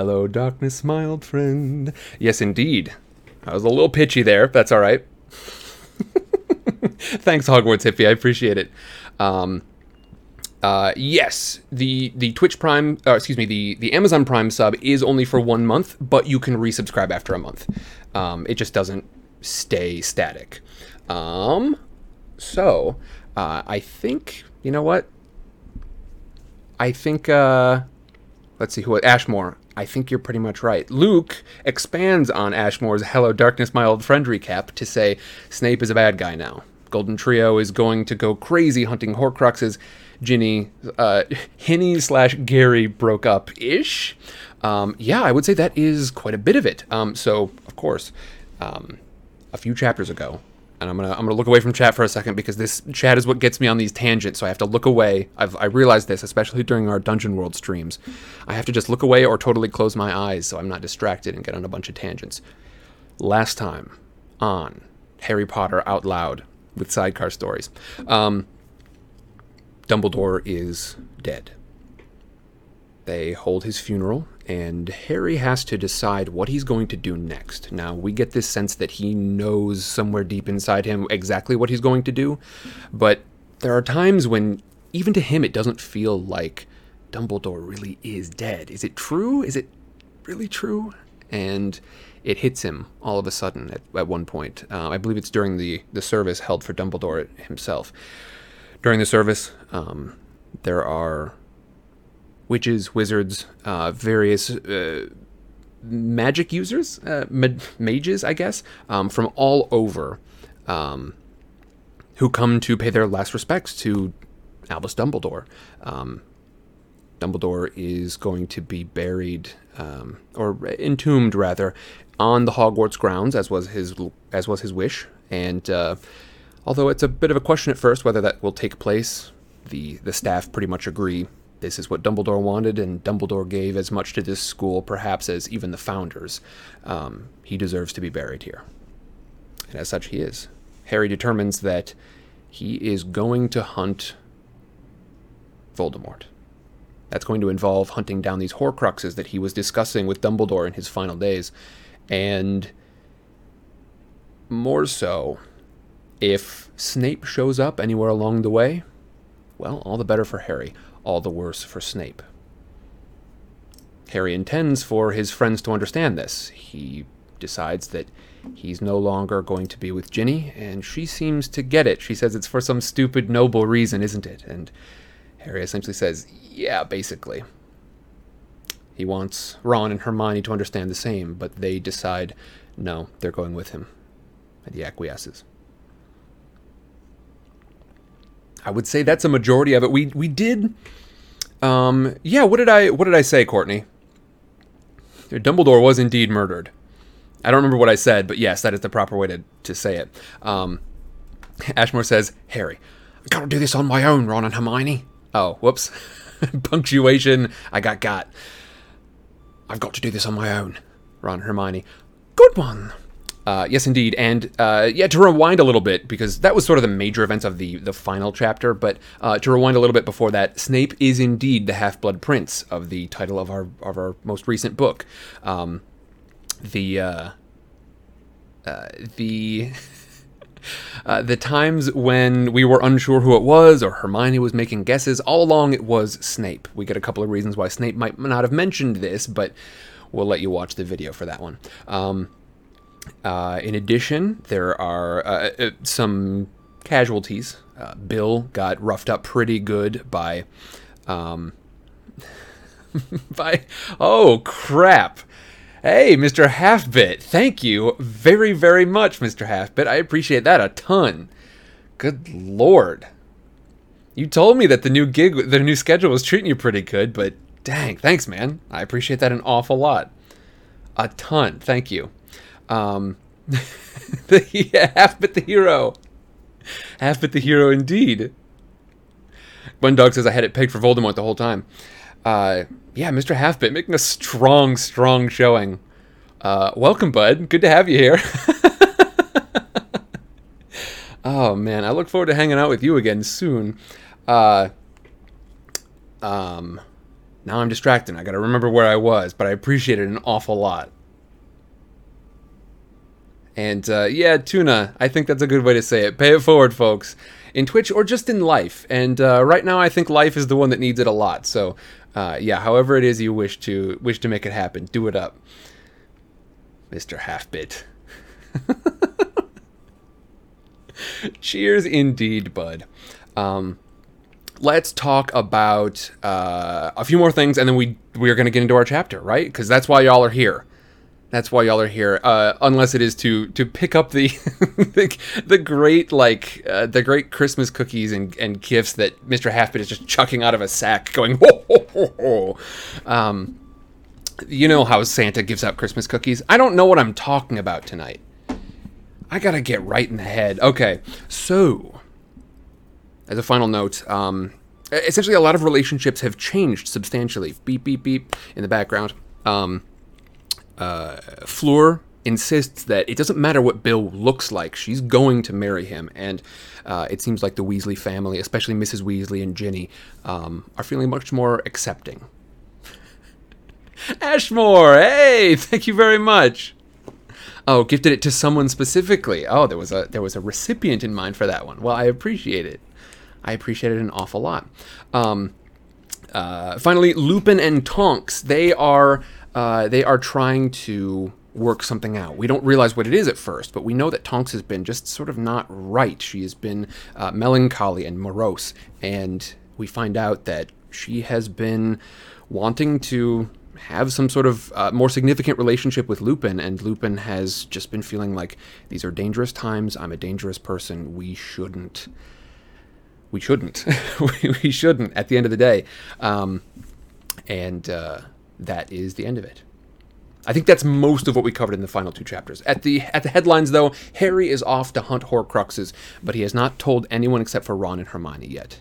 Hello, darkness, my old friend. Yes, indeed. I was a little pitchy there. That's all right. Thanks, Hogwarts hippie. I appreciate it. Um, uh, yes, the the Twitch Prime, uh, excuse me, the the Amazon Prime sub is only for one month, but you can resubscribe after a month. Um, it just doesn't stay static. Um, so uh, I think you know what. I think uh, let's see who Ashmore. I think you're pretty much right. Luke expands on Ashmore's "Hello, Darkness, My Old Friend" recap to say Snape is a bad guy now. Golden Trio is going to go crazy hunting Horcruxes. Ginny, uh, Hinny slash Gary broke up ish. Um, yeah, I would say that is quite a bit of it. Um, so, of course, um, a few chapters ago, and I'm gonna I'm gonna look away from chat for a second because this chat is what gets me on these tangents. So I have to look away. I've I realized this, especially during our Dungeon World streams. I have to just look away or totally close my eyes so I'm not distracted and get on a bunch of tangents. Last time on Harry Potter Out Loud with sidecar stories, um, Dumbledore is dead. They hold his funeral, and Harry has to decide what he's going to do next. Now, we get this sense that he knows somewhere deep inside him exactly what he's going to do, but there are times when, even to him, it doesn't feel like Dumbledore really is dead. Is it true? Is it really true? And it hits him all of a sudden at, at one point. Uh, I believe it's during the, the service held for Dumbledore himself. During the service, um, there are witches, wizards, uh, various uh, magic users, uh, ma- mages, I guess, um, from all over, um, who come to pay their last respects to Albus Dumbledore. Um, Dumbledore is going to be buried, um, or entombed rather, on the Hogwarts grounds, as was his as was his wish. And uh, although it's a bit of a question at first whether that will take place, the the staff pretty much agree this is what Dumbledore wanted, and Dumbledore gave as much to this school, perhaps, as even the founders. Um, he deserves to be buried here. And as such, he is. Harry determines that he is going to hunt Voldemort. That's going to involve hunting down these Horcruxes that he was discussing with Dumbledore in his final days. And more so, if Snape shows up anywhere along the way, well, all the better for Harry, all the worse for Snape. Harry intends for his friends to understand this. He decides that he's no longer going to be with Ginny, and she seems to get it. She says it's for some stupid, noble reason, isn't it? And Harry essentially says, yeah, basically. He wants Ron and Hermione to understand the same, but they decide no, they're going with him. And he acquiesces. I would say that's a majority of it. We we did um yeah, what did I what did I say, Courtney? Dumbledore was indeed murdered. I don't remember what I said, but yes, that is the proper way to, to say it. Um, Ashmore says, Harry, I've got to do this on my own, Ron and Hermione. Oh, whoops. Punctuation. I got got. I've got to do this on my own, Ron and Hermione. Good one. Uh, yes, indeed, and uh, yeah, to rewind a little bit because that was sort of the major events of the the final chapter. But uh, to rewind a little bit before that, Snape is indeed the Half Blood Prince of the title of our of our most recent book. Um, the uh, uh, the uh, the times when we were unsure who it was or Hermione was making guesses, all along it was Snape. We get a couple of reasons why Snape might not have mentioned this, but we'll let you watch the video for that one. Um, uh, in addition, there are uh, uh, some casualties. Uh, Bill got roughed up pretty good by, um, by oh crap! Hey, Mr. Halfbit, thank you very very much, Mr. Halfbit. I appreciate that a ton. Good lord, you told me that the new gig, the new schedule was treating you pretty good, but dang, thanks, man. I appreciate that an awful lot. A ton, thank you. Um, the yeah, half bit the hero, half bit the hero indeed. One dog says I had it pegged for Voldemort the whole time. Uh, yeah, Mr. Halfbit making a strong, strong showing. Uh, welcome, bud. Good to have you here. oh man, I look forward to hanging out with you again soon. Uh, um, Now I'm distracted. I got to remember where I was, but I appreciate it an awful lot. And uh, yeah, tuna. I think that's a good way to say it. Pay it forward, folks, in Twitch or just in life. And uh, right now, I think life is the one that needs it a lot. So uh, yeah, however it is you wish to wish to make it happen, do it up, Mister Halfbit. Cheers, indeed, bud. Um, let's talk about uh, a few more things, and then we we are going to get into our chapter, right? Because that's why y'all are here. That's why y'all are here. Uh, unless it is to to pick up the the, the, great like uh, the great Christmas cookies and, and gifts that Mr. Halfbit is just chucking out of a sack, going ho ho ho ho. Um, you know how Santa gives out Christmas cookies. I don't know what I'm talking about tonight. I gotta get right in the head. Okay, so as a final note, um, essentially a lot of relationships have changed substantially. Beep beep beep in the background. Um, uh, Fleur insists that it doesn't matter what Bill looks like, she's going to marry him. And uh, it seems like the Weasley family, especially Mrs. Weasley and Ginny, um, are feeling much more accepting. Ashmore, hey, thank you very much. Oh, gifted it to someone specifically. Oh, there was a there was a recipient in mind for that one. Well, I appreciate it. I appreciate it an awful lot. Um, uh, finally, Lupin and Tonks. They are uh, they are trying to work something out. We don't realize what it is at first, but we know that Tonks has been just sort of not right. She has been uh, melancholy and morose, and we find out that she has been wanting to have some sort of uh, more significant relationship with Lupin, and Lupin has just been feeling like these are dangerous times. I'm a dangerous person. We shouldn't. We shouldn't. we shouldn't. At the end of the day, um, and uh, that is the end of it. I think that's most of what we covered in the final two chapters. At the at the headlines, though, Harry is off to hunt Horcruxes, but he has not told anyone except for Ron and Hermione yet.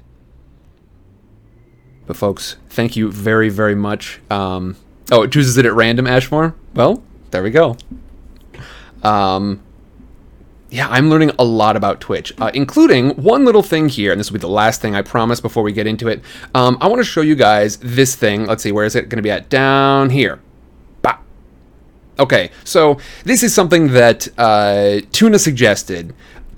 But folks, thank you very very much. Um, oh, it chooses it at random, Ashmore. Well, there we go. Um, yeah, I'm learning a lot about Twitch, uh, including one little thing here, and this will be the last thing I promise before we get into it. Um, I want to show you guys this thing. Let's see, where is it going to be at? Down here. Bah. Okay, so this is something that uh, Tuna suggested.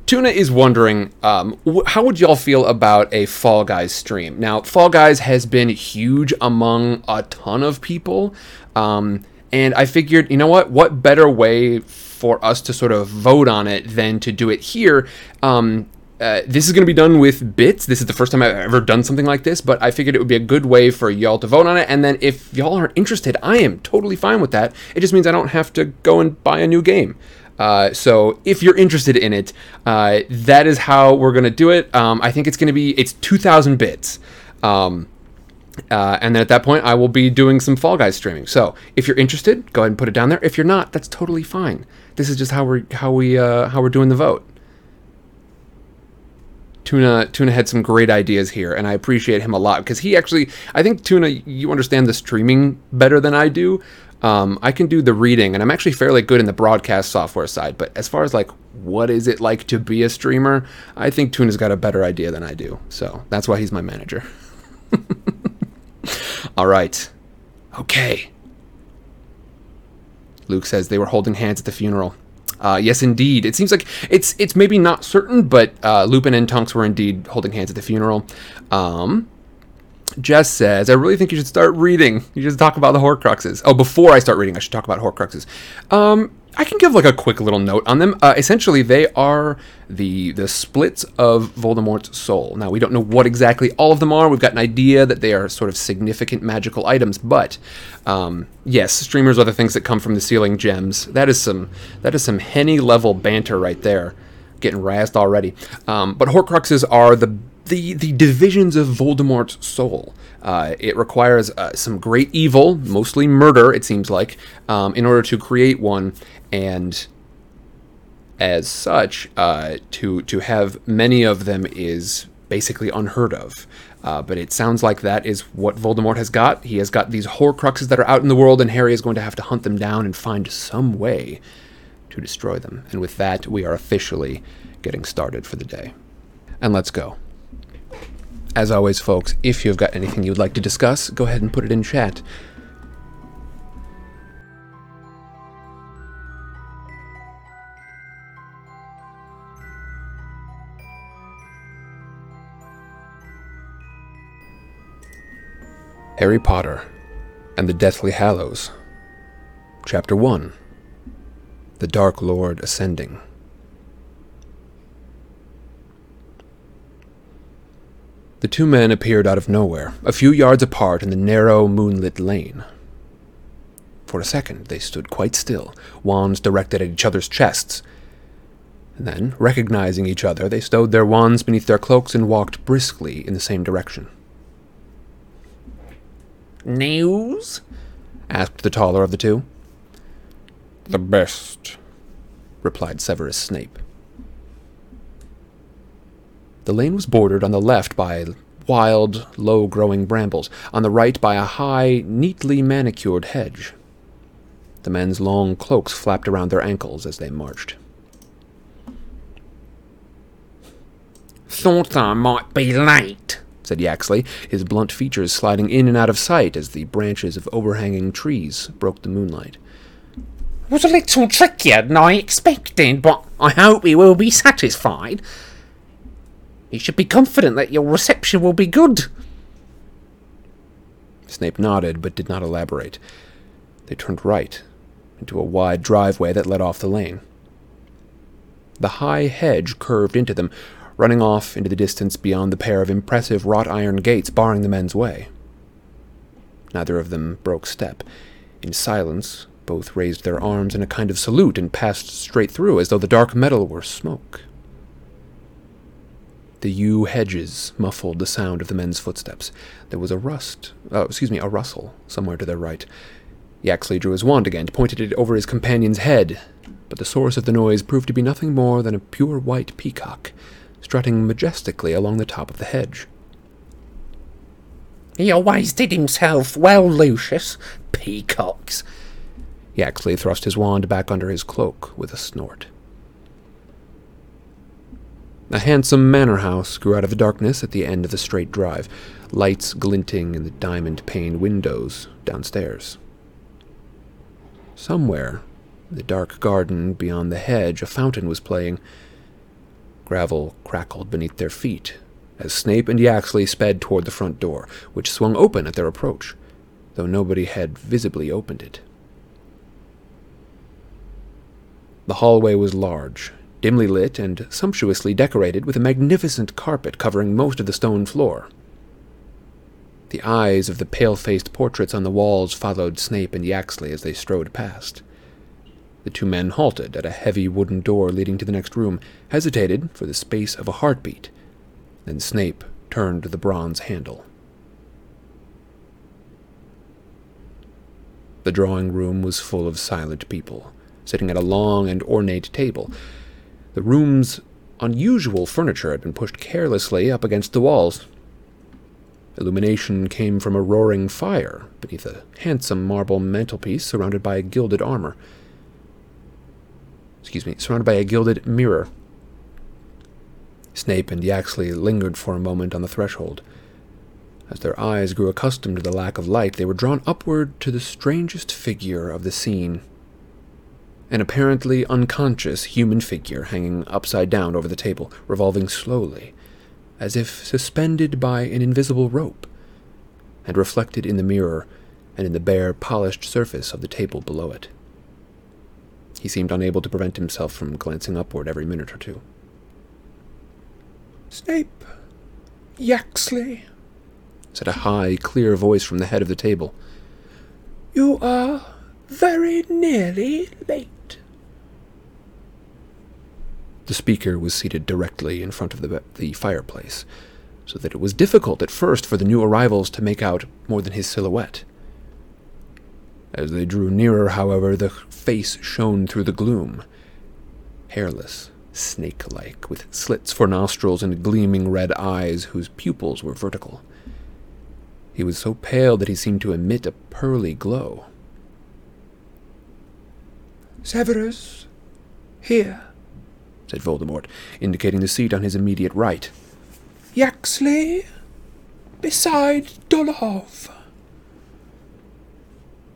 Tuna is wondering, um, wh- how would y'all feel about a Fall Guys stream? Now, Fall Guys has been huge among a ton of people, um, and I figured, you know what? What better way for us to sort of vote on it than to do it here. Um, uh, this is going to be done with bits. This is the first time I've ever done something like this, but I figured it would be a good way for y'all to vote on it. And then if y'all aren't interested, I am totally fine with that. It just means I don't have to go and buy a new game. Uh, so if you're interested in it, uh, that is how we're going to do it. Um, I think it's going to be it's 2,000 bits. Um, uh, and then at that point, I will be doing some Fall Guys streaming. So if you're interested, go ahead and put it down there. If you're not, that's totally fine. This is just how we're how we uh, how we're doing the vote. Tuna Tuna had some great ideas here, and I appreciate him a lot because he actually I think Tuna you understand the streaming better than I do. Um, I can do the reading, and I'm actually fairly good in the broadcast software side. But as far as like what is it like to be a streamer, I think Tuna's got a better idea than I do. So that's why he's my manager. All right. Okay. Luke says they were holding hands at the funeral. Uh, yes, indeed. It seems like it's it's maybe not certain, but uh, Lupin and Tonks were indeed holding hands at the funeral. Um, Jess says, I really think you should start reading. You should talk about the Horcruxes. Oh, before I start reading, I should talk about Horcruxes. Um, I can give like a quick little note on them. Uh, essentially, they are the the splits of Voldemort's soul. Now, we don't know what exactly all of them are. We've got an idea that they are sort of significant magical items, but um, yes, streamers are the things that come from the ceiling gems. That is some that is some henny level banter right there. Getting razzed already. Um, but Horcruxes are the the the divisions of Voldemort's soul. Uh, it requires uh, some great evil, mostly murder, it seems like, um, in order to create one, and as such, uh, to to have many of them is basically unheard of. Uh, but it sounds like that is what Voldemort has got. He has got these Horcruxes that are out in the world, and Harry is going to have to hunt them down and find some way to destroy them. And with that, we are officially getting started for the day. And let's go. As always, folks, if you've got anything you'd like to discuss, go ahead and put it in chat. Harry Potter and the Deathly Hallows. Chapter 1 The Dark Lord Ascending. The two men appeared out of nowhere, a few yards apart in the narrow, moonlit lane. For a second, they stood quite still, wands directed at each other's chests. And then, recognizing each other, they stowed their wands beneath their cloaks and walked briskly in the same direction. News? asked the taller of the two. The best, replied Severus Snape. The lane was bordered on the left by wild, low growing brambles, on the right by a high, neatly manicured hedge. The men's long cloaks flapped around their ankles as they marched. Thought I might be late, said Yaxley, his blunt features sliding in and out of sight as the branches of overhanging trees broke the moonlight. Was a little trickier than I expected, but I hope you will be satisfied. You should be confident that your reception will be good. Snape nodded, but did not elaborate. They turned right, into a wide driveway that led off the lane. The high hedge curved into them, running off into the distance beyond the pair of impressive wrought iron gates barring the men's way. Neither of them broke step. In silence, both raised their arms in a kind of salute and passed straight through as though the dark metal were smoke. The yew hedges muffled the sound of the men's footsteps. There was a rust, oh, excuse me, a rustle somewhere to their right. Yaxley drew his wand again, pointed it over his companion's head, but the source of the noise proved to be nothing more than a pure white peacock, strutting majestically along the top of the hedge. He always did himself well, Lucius. Peacocks. Yaxley thrust his wand back under his cloak with a snort. A handsome manor house grew out of the darkness at the end of the straight drive, lights glinting in the diamond paned windows downstairs. Somewhere, in the dark garden beyond the hedge, a fountain was playing. Gravel crackled beneath their feet as Snape and Yaxley sped toward the front door, which swung open at their approach, though nobody had visibly opened it. The hallway was large, dimly lit and sumptuously decorated with a magnificent carpet covering most of the stone floor. The eyes of the pale faced portraits on the walls followed Snape and Yaxley as they strode past. The two men halted at a heavy wooden door leading to the next room, hesitated for the space of a heartbeat. Then Snape turned the bronze handle. The drawing room was full of silent people, sitting at a long and ornate table, the room's unusual furniture had been pushed carelessly up against the walls. Illumination came from a roaring fire beneath a handsome marble mantelpiece surrounded by a gilded armor. Excuse me, surrounded by a gilded mirror. Snape and Yaxley lingered for a moment on the threshold. As their eyes grew accustomed to the lack of light, they were drawn upward to the strangest figure of the scene an apparently unconscious human figure hanging upside down over the table, revolving slowly, as if suspended by an invisible rope, and reflected in the mirror and in the bare, polished surface of the table below it. He seemed unable to prevent himself from glancing upward every minute or two. Snape, Yaxley, said a high, clear voice from the head of the table. You are very nearly late. The speaker was seated directly in front of the, the fireplace, so that it was difficult at first for the new arrivals to make out more than his silhouette. As they drew nearer, however, the face shone through the gloom. Hairless, snake like, with slits for nostrils and gleaming red eyes whose pupils were vertical. He was so pale that he seemed to emit a pearly glow. Severus, here said Voldemort, indicating the seat on his immediate right. Yaxley, beside Dolohov.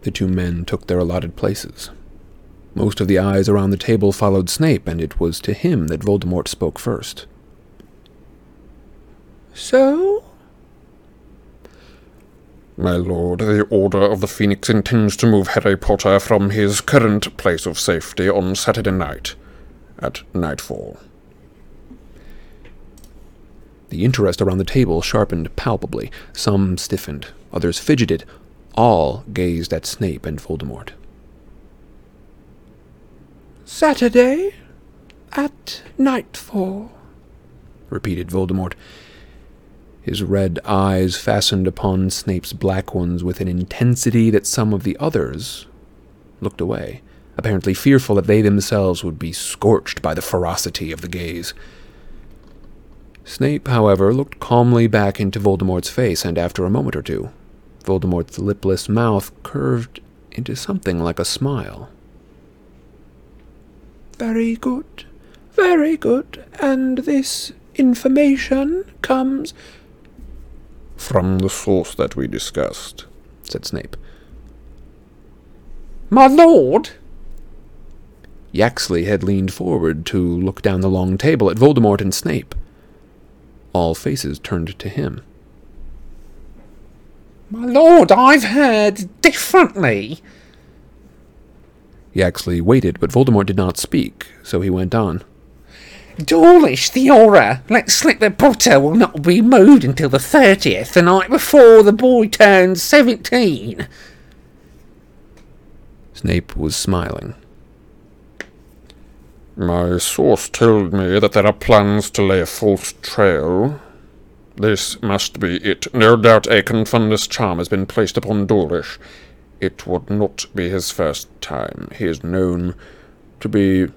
The two men took their allotted places. Most of the eyes around the table followed Snape, and it was to him that Voldemort spoke first. So? My lord, the Order of the Phoenix intends to move Harry Potter from his current place of safety on Saturday night at nightfall. The interest around the table sharpened palpably. Some stiffened, others fidgeted. All gazed at Snape and Voldemort. Saturday at nightfall, repeated Voldemort. His red eyes fastened upon Snape's black ones with an intensity that some of the others looked away, apparently fearful that they themselves would be scorched by the ferocity of the gaze. Snape, however, looked calmly back into Voldemort's face, and after a moment or two, Voldemort's lipless mouth curved into something like a smile. Very good. Very good. And this information comes From the source that we discussed. said Snape. My lord! Yaxley had leaned forward to look down the long table at Voldemort and Snape. All faces turned to him. My lord, I've heard differently. Yaxley waited, but Voldemort did not speak, so he went on. Dawlish, the Auror, let slip that Potter will not be moved until the 30th, the night before the boy turns 17. Snape was smiling. My source told me that there are plans to lay a false trail. This must be it. No doubt a confundus charm has been placed upon Dawlish. It would not be his first time. He is known to be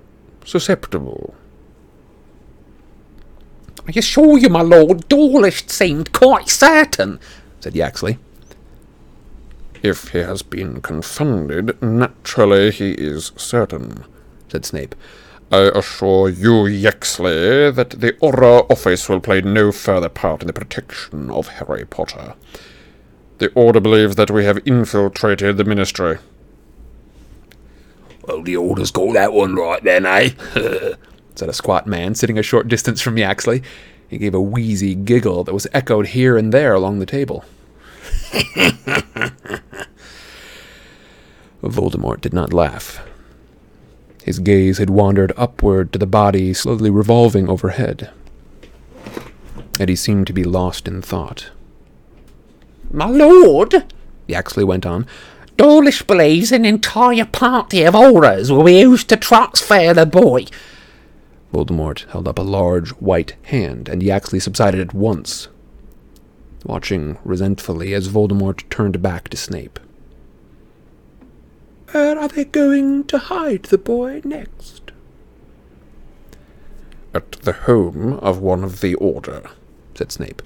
susceptible. I assure you, my lord, Dawlish seemed quite certain. said Yaxley. If he has been confounded, naturally he is certain. said Snape. I assure you, Yaxley, that the Auror Office will play no further part in the protection of Harry Potter. The Order believes that we have infiltrated the Ministry. Well, the order's got that one right then, eh? said a squat man sitting a short distance from Yaxley. He gave a wheezy giggle that was echoed here and there along the table. Voldemort did not laugh. His gaze had wandered upward to the body slowly revolving overhead, and he seemed to be lost in thought. My lord, Yaxley went on. Dawlish believes an entire party of Aurors will be used to transfer the boy. Voldemort held up a large white hand, and Yaxley subsided at once, watching resentfully as Voldemort turned back to Snape. Where are they going to hide the boy next? At the home of one of the Order. said Snape.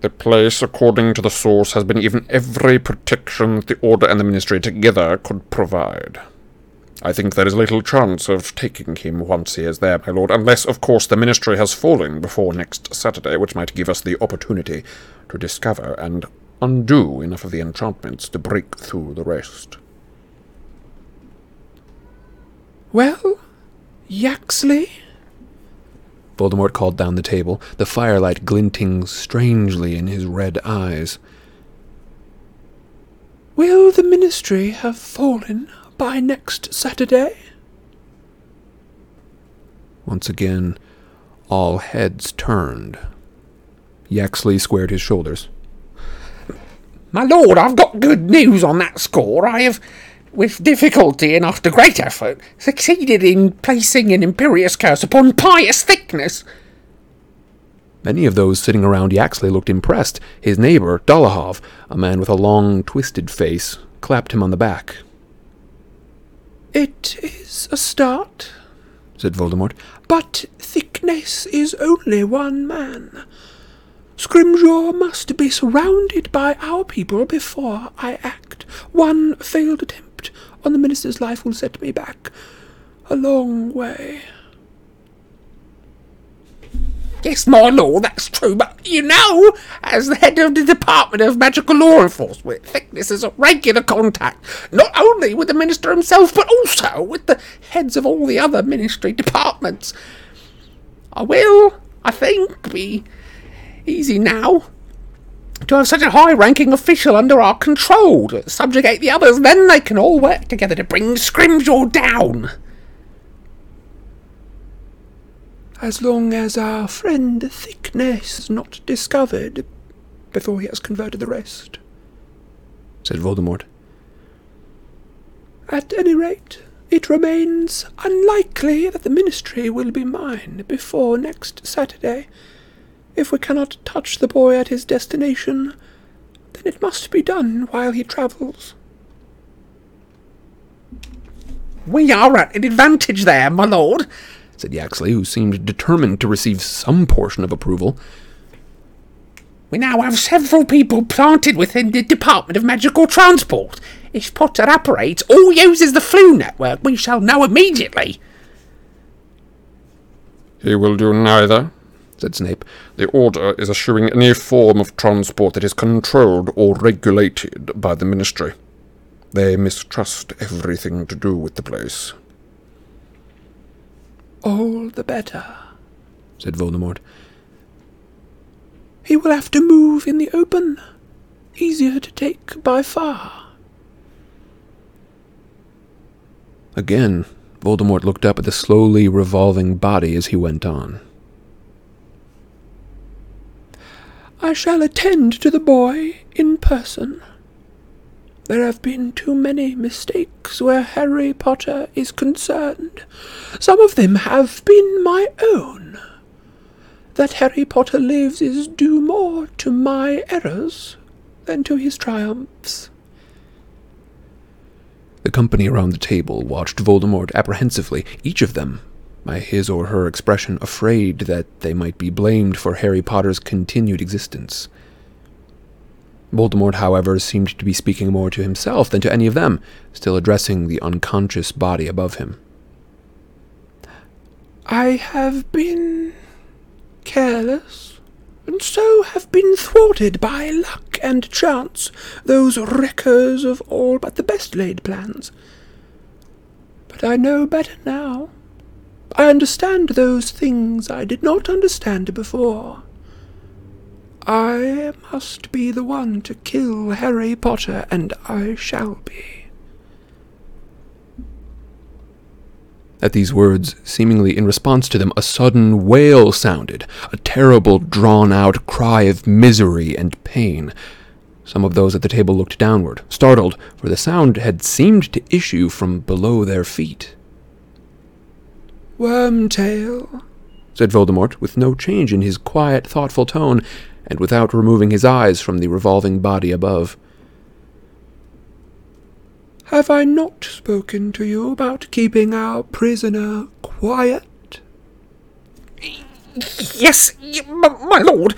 The place, according to the source, has been given every protection that the Order and the Ministry together could provide. I think there is little chance of taking him once he is there, my lord, unless, of course, the Ministry has fallen before next Saturday, which might give us the opportunity to discover and undo enough of the enchantments to break through the rest. Well, Yaxley? Voldemort called down the table, the firelight glinting strangely in his red eyes. Will the ministry have fallen by next Saturday? Once again, all heads turned. Yaxley squared his shoulders. My lord, I've got good news on that score. I have, with difficulty and after great effort, succeeded in placing an Imperius curse upon Pius Thicknesse. Many of those sitting around Yaxley looked impressed. His neighbor, Dolohov, a man with a long, twisted face, clapped him on the back. It is a start, said Voldemort. but Thicknesse is only one man. Scrimgeour must be surrounded by our people before I act. One failed attempt on the minister's life will set me back a long way. Yes, my lord, that's true, but you know, as the head of the Department of Magical Law Enforcement, Thicknesse is a regular contact, not only with the Minister himself, but also with the heads of all the other ministry departments. I will, I think, be easy now to have such a high ranking official under our control to subjugate the others, then they can all work together to bring Scrimgeour down. As long as our friend Thicknesse is not discovered before he has converted the rest. said Voldemort. At any rate, it remains unlikely that the ministry will be mine before next Saturday. If we cannot touch the boy at his destination, then it must be done while he travels. We are at an advantage there, my lord, said Yaxley, who seemed determined to receive some portion of approval. We now have several people planted within the Department of Magical Transport. If Potter operates or uses the Floo Network, we shall know immediately. He will do neither, said Snape. The Order is eschewing any form of transport that is controlled or regulated by the Ministry. They mistrust everything to do with the place. All the better, said Voldemort. He will have to move in the open. Easier to take by far. Again, Voldemort looked up at the slowly revolving body as he went on. I shall attend to the boy in person. There have been too many mistakes where Harry Potter is concerned. Some of them have been my own. That Harry Potter lives is due more to my errors than to his triumphs. The company around the table watched Voldemort apprehensively, each of them, by his or her expression, afraid that they might be blamed for Harry Potter's continued existence. Voldemort, however, seemed to be speaking more to himself than to any of them, still addressing the unconscious body above him. I have been careless, and so have been thwarted by luck and chance, those wreckers of all but the best laid plans. But I know better now. I understand those things I did not understand before. I must be the one to kill Harry Potter, and I shall be. At these words, seemingly in response to them, a sudden wail sounded, a terrible, drawn out cry of misery and pain. Some of those at the table looked downward, startled, for the sound had seemed to issue from below their feet. Wormtail, said Voldemort, with no change in his quiet, thoughtful tone, and without removing his eyes from the revolving body above. Have I not spoken to you about keeping our prisoner quiet? Yes, my lord,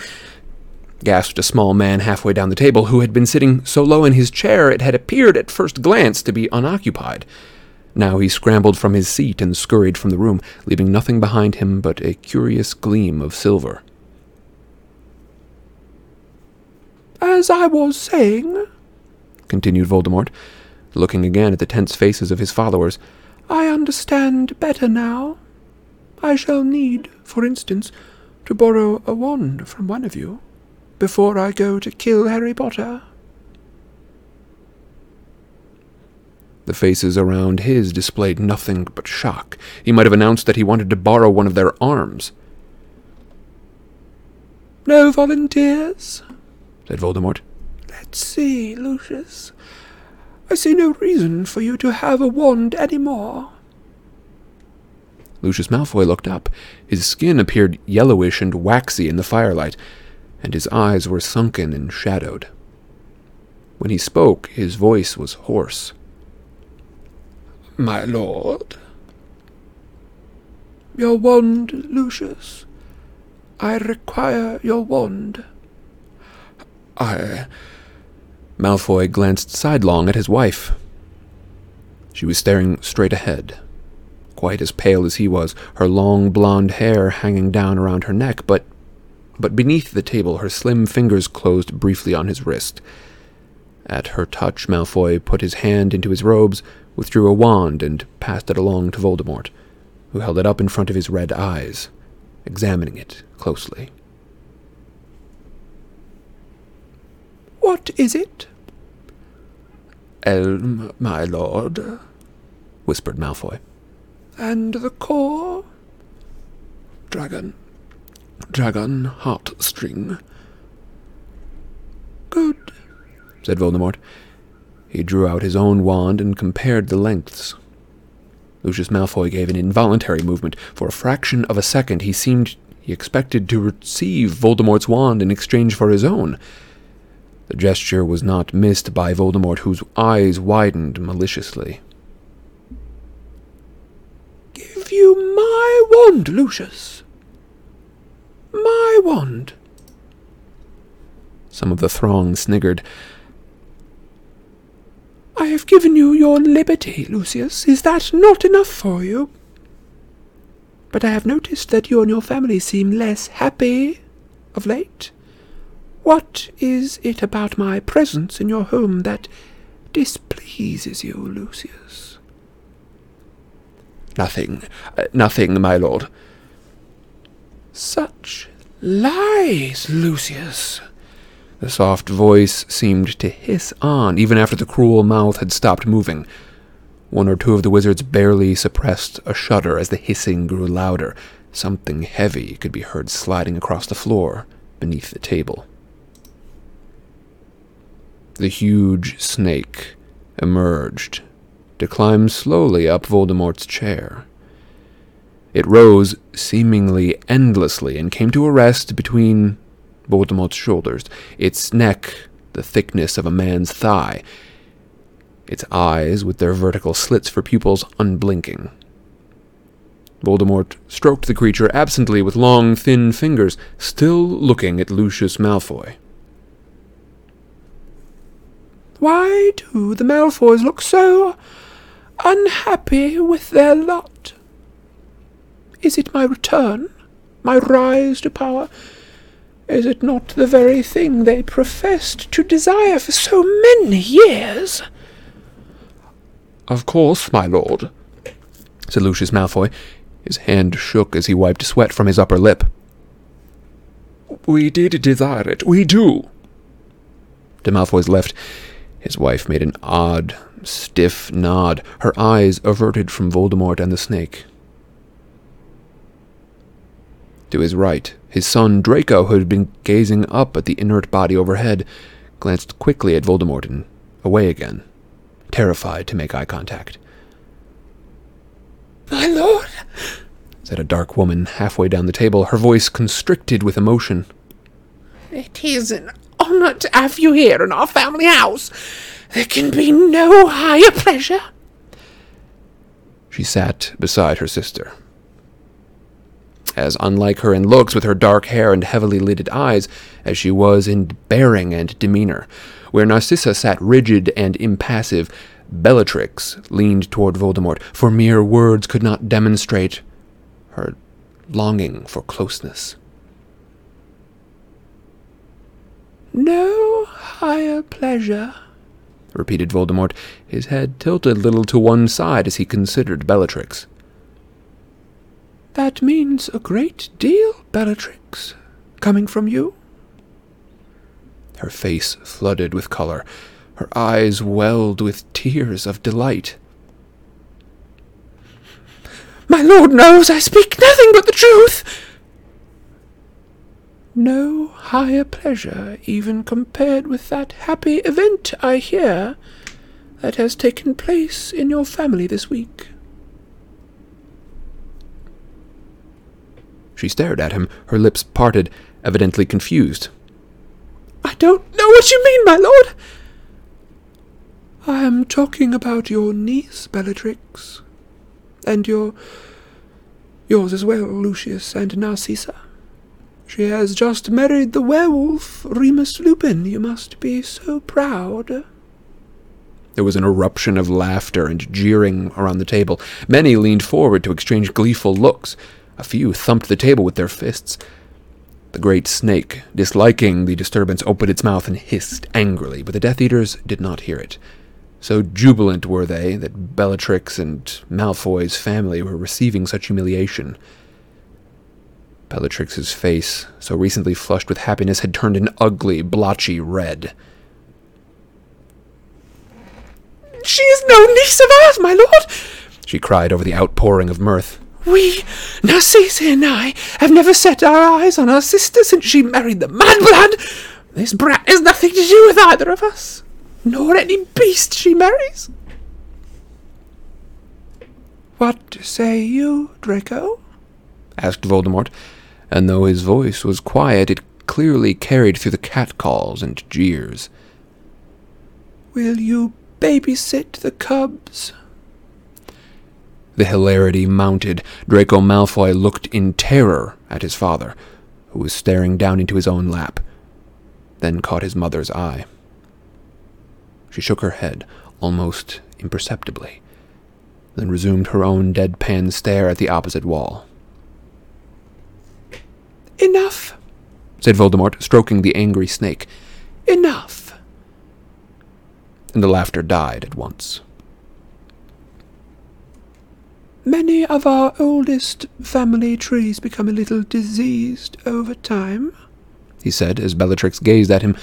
gasped a small man halfway down the table who had been sitting so low in his chair it had appeared at first glance to be unoccupied. Now he scrambled from his seat and scurried from the room, leaving nothing behind him but a curious gleam of silver. As I was saying, continued Voldemort, looking again at the tense faces of his followers, I understand better now. I shall need, for instance, to borrow a wand from one of you before I go to kill Harry Potter. The faces around his displayed nothing but shock. He might have announced that he wanted to borrow one of their arms. No volunteers? said Voldemort. Let's see, Lucius. I see no reason for you to have a wand any more. Lucius Malfoy looked up. His skin appeared yellowish and waxy in the firelight, and his eyes were sunken and shadowed. When he spoke, his voice was hoarse. My lord? Your wand, Lucius. I require your wand. I. Malfoy glanced sidelong at his wife. She was staring straight ahead, quite as pale as he was, her long blonde hair hanging down around her neck, but but beneath the table her slim fingers closed briefly on his wrist. At her touch, Malfoy put his hand into his robes, withdrew a wand, and passed it along to Voldemort, who held it up in front of his red eyes, examining it closely. What is it? Elm, my lord, whispered Malfoy. And the core? Dragon. Dragon heartstring. Good. Said Voldemort. He drew out his own wand and compared the lengths. Lucius Malfoy gave an involuntary movement. For a fraction of a second, he seemed he expected to receive Voldemort's wand in exchange for his own. The gesture was not missed by Voldemort, whose eyes widened maliciously. Give you my wand, Lucius. My wand. Some of the throng sniggered. I have given you your liberty, Lucius. Is that not enough for you? But I have noticed that you and your family seem less happy of late. What is it about my presence in your home that displeases you, Lucius? Nothing, uh, nothing, my lord. Such lies, Lucius. The soft voice seemed to hiss on, even after the cruel mouth had stopped moving. One or two of the wizards barely suppressed a shudder as the hissing grew louder. Something heavy could be heard sliding across the floor beneath the table. The huge snake emerged to climb slowly up Voldemort's chair. It rose seemingly endlessly and came to a rest between Voldemort's shoulders, its neck the thickness of a man's thigh, its eyes with their vertical slits for pupils unblinking. Voldemort stroked the creature absently with long, thin fingers, still looking at Lucius Malfoy. Why do the Malfoys look so unhappy with their lot? Is it my return? My rise to power? Is it not the very thing they professed to desire for so many years? Of course, my lord, said Lucius Malfoy. His hand shook as he wiped sweat from his upper lip. We did desire it. We do. To Malfoy's left, his wife made an odd, stiff nod, her eyes averted from Voldemort and the snake. To his right, his son Draco, who had been gazing up at the inert body overhead, glanced quickly at Voldemort and away again, terrified to make eye contact. My lord, said a dark woman halfway down the table, her voice constricted with emotion. it is an honor to have you here in our family house. There can be no higher pleasure. She sat beside her sister. As unlike her in looks, with her dark hair and heavily lidded eyes, as she was in bearing and demeanor. Where Narcissa sat rigid and impassive, Bellatrix leaned toward Voldemort, for mere words could not demonstrate her longing for closeness. No higher pleasure. repeated Voldemort, his head tilted a little to one side as he considered Bellatrix. That means a great deal, Bellatrix, coming from you. Her face flooded with color, her eyes welled with tears of delight. My lord knows I speak nothing but the truth. No higher pleasure, even compared with that happy event I hear that has taken place in your family this week. She stared at him, her lips parted, evidently confused. I don't know what you mean, my lord. I am talking about your niece, Bellatrix, and your yours as well, Lucius and Narcissa. She has just married the werewolf, Remus Lupin. You must be so proud. There was an eruption of laughter and jeering around the table. Many leaned forward to exchange gleeful looks. A few thumped the table with their fists. The great snake, disliking the disturbance, opened its mouth and hissed angrily, but the Death Eaters did not hear it. So jubilant were they that Bellatrix and Malfoy's family were receiving such humiliation. Bellatrix's face, so recently flushed with happiness, had turned an ugly, blotchy red. She is no niece of ours, my lord. She cried over the outpouring of mirth. We, Narcissa and I, have never set our eyes on our sister since she married the Mudblood. This brat has nothing to do with either of us, nor any beast she marries. What say you, Draco? asked Voldemort, and though his voice was quiet, it clearly carried through the catcalls and jeers. Will you babysit the cubs? The hilarity mounted. Draco Malfoy looked in terror at his father, who was staring down into his own lap, then caught his mother's eye. She shook her head, almost imperceptibly, then resumed her own deadpan stare at the opposite wall. Enough, said Voldemort, stroking the angry snake. enough. And the laughter died at once. Many of our oldest family trees become a little diseased over time. he said as Bellatrix gazed at him,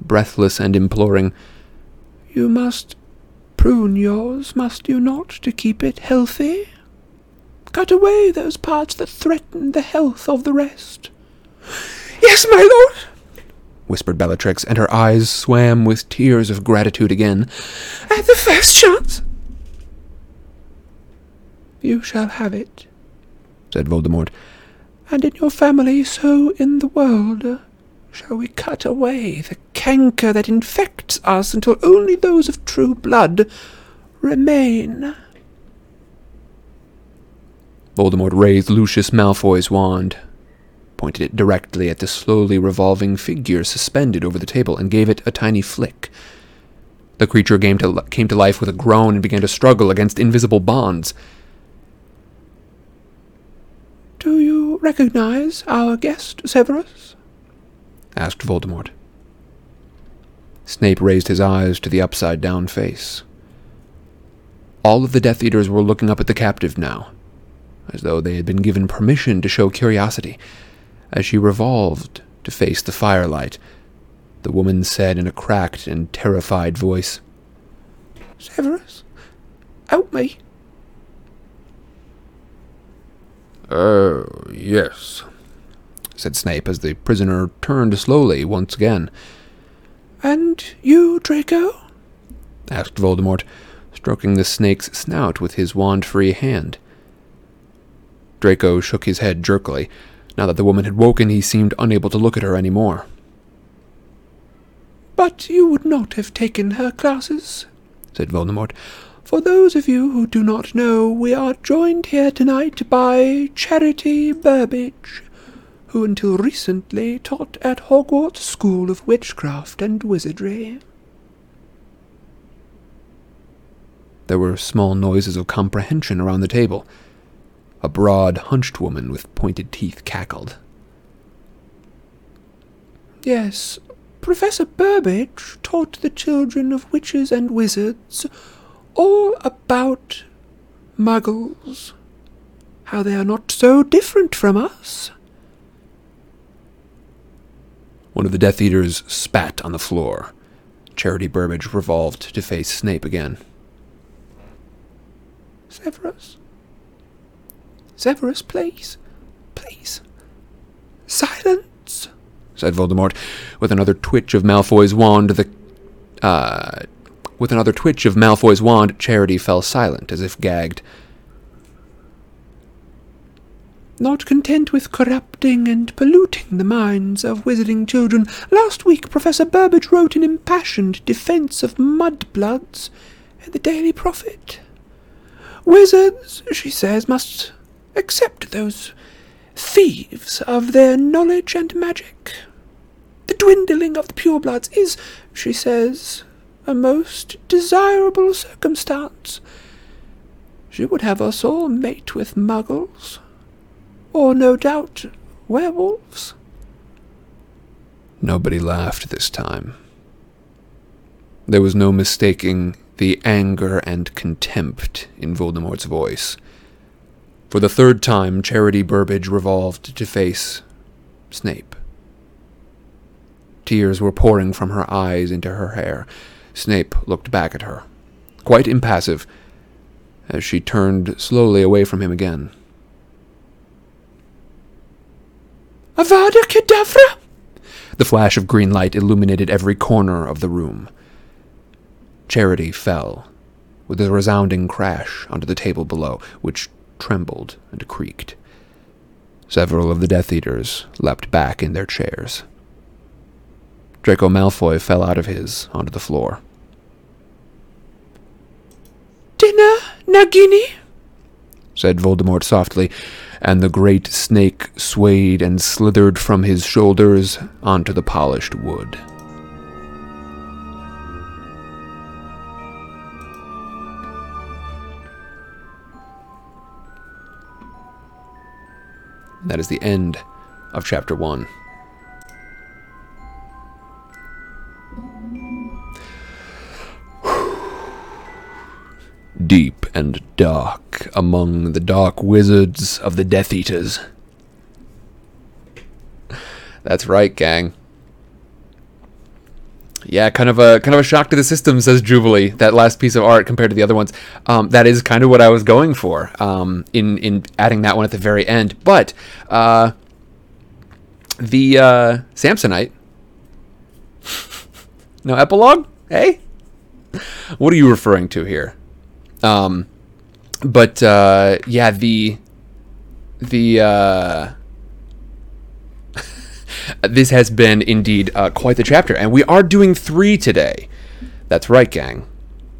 breathless and imploring. You must prune yours, must you not, to keep it healthy? Cut away those parts that threaten the health of the rest. Yes, my lord, whispered Bellatrix, and her eyes swam with tears of gratitude again. at the first chance. You shall have it, said Voldemort. and in your family, so in the world, shall we cut away the canker that infects us until only those of true blood remain. Voldemort raised Lucius Malfoy's wand, pointed it directly at the slowly revolving figure suspended over the table, and gave it a tiny flick. The creature came to, came to life with a groan and began to struggle against invisible bonds. Do you recognize our guest, Severus? asked Voldemort. Snape raised his eyes to the upside down face. All of the Death Eaters were looking up at the captive now, as though they had been given permission to show curiosity. As she revolved to face the firelight, the woman said in a cracked and terrified voice, Severus, help me. Oh, yes. said Snape as the prisoner turned slowly once again. And you, Draco? asked Voldemort, stroking the snake's snout with his wand free hand. Draco shook his head jerkily. Now that the woman had woken, he seemed unable to look at her any more. But you would not have taken her classes, said Voldemort. For those of you who do not know, we are joined here tonight by Charity Burbage, who until recently taught at Hogwarts School of Witchcraft and Wizardry. There were small noises of comprehension around the table. A broad, hunched woman with pointed teeth cackled. Yes, Professor Burbage taught the children of witches and wizards all about muggles. How they are not so different from us. One of the Death Eaters spat on the floor. Charity Burbage revolved to face Snape again. Severus? Severus, please. Please. Silence. said Voldemort, with another twitch of Malfoy's wand. The uh, with another twitch of Malfoy's wand, Charity fell silent, as if gagged. Not content with corrupting and polluting the minds of wizarding children, last week Professor Burbage wrote an impassioned defense of mudbloods in the Daily Prophet. Wizards, she says, must accept those thieves of their knowledge and magic. The dwindling of the purebloods is, she says, a most desirable circumstance. She would have us all mate with muggles, or no doubt werewolves. Nobody laughed this time. There was no mistaking the anger and contempt in Voldemort's voice. For the third time, Charity Burbage revolved to face Snape. Tears were pouring from her eyes into her hair. Snape looked back at her, quite impassive, as she turned slowly away from him again. Avada Kedavra! The flash of green light illuminated every corner of the room. Charity fell, with a resounding crash onto the table below, which trembled and creaked. Several of the Death Eaters leapt back in their chairs. Draco Malfoy fell out of his onto the floor. Dinner, Nagini? said Voldemort softly, and the great snake swayed and slithered from his shoulders onto the polished wood. That is the end of chapter one. Deep and dark among the dark wizards of the Death Eaters. That's right, gang. Yeah, kind of a kind of a shock to the system, says Jubilee. That last piece of art compared to the other ones, um, that is kind of what I was going for um, in in adding that one at the very end. But uh, the uh, Samsonite, no epilogue. Hey, what are you referring to here? Um, but uh, yeah, the the uh, this has been indeed uh, quite the chapter, and we are doing three today. That's right, gang.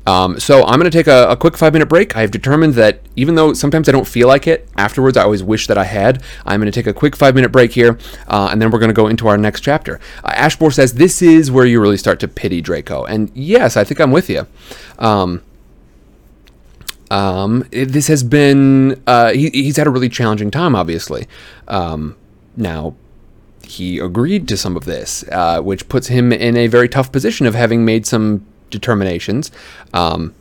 Um, so I'm going to take a, a quick five minute break. I have determined that even though sometimes I don't feel like it, afterwards I always wish that I had. I'm going to take a quick five minute break here, uh, and then we're going to go into our next chapter. Uh, Ashbor says this is where you really start to pity Draco, and yes, I think I'm with you. Um, um, it- this has been uh, he, he's had a really challenging time, obviously. Um, now he agreed to some of this, uh, which puts him in a very tough position of having made some determinations. Um,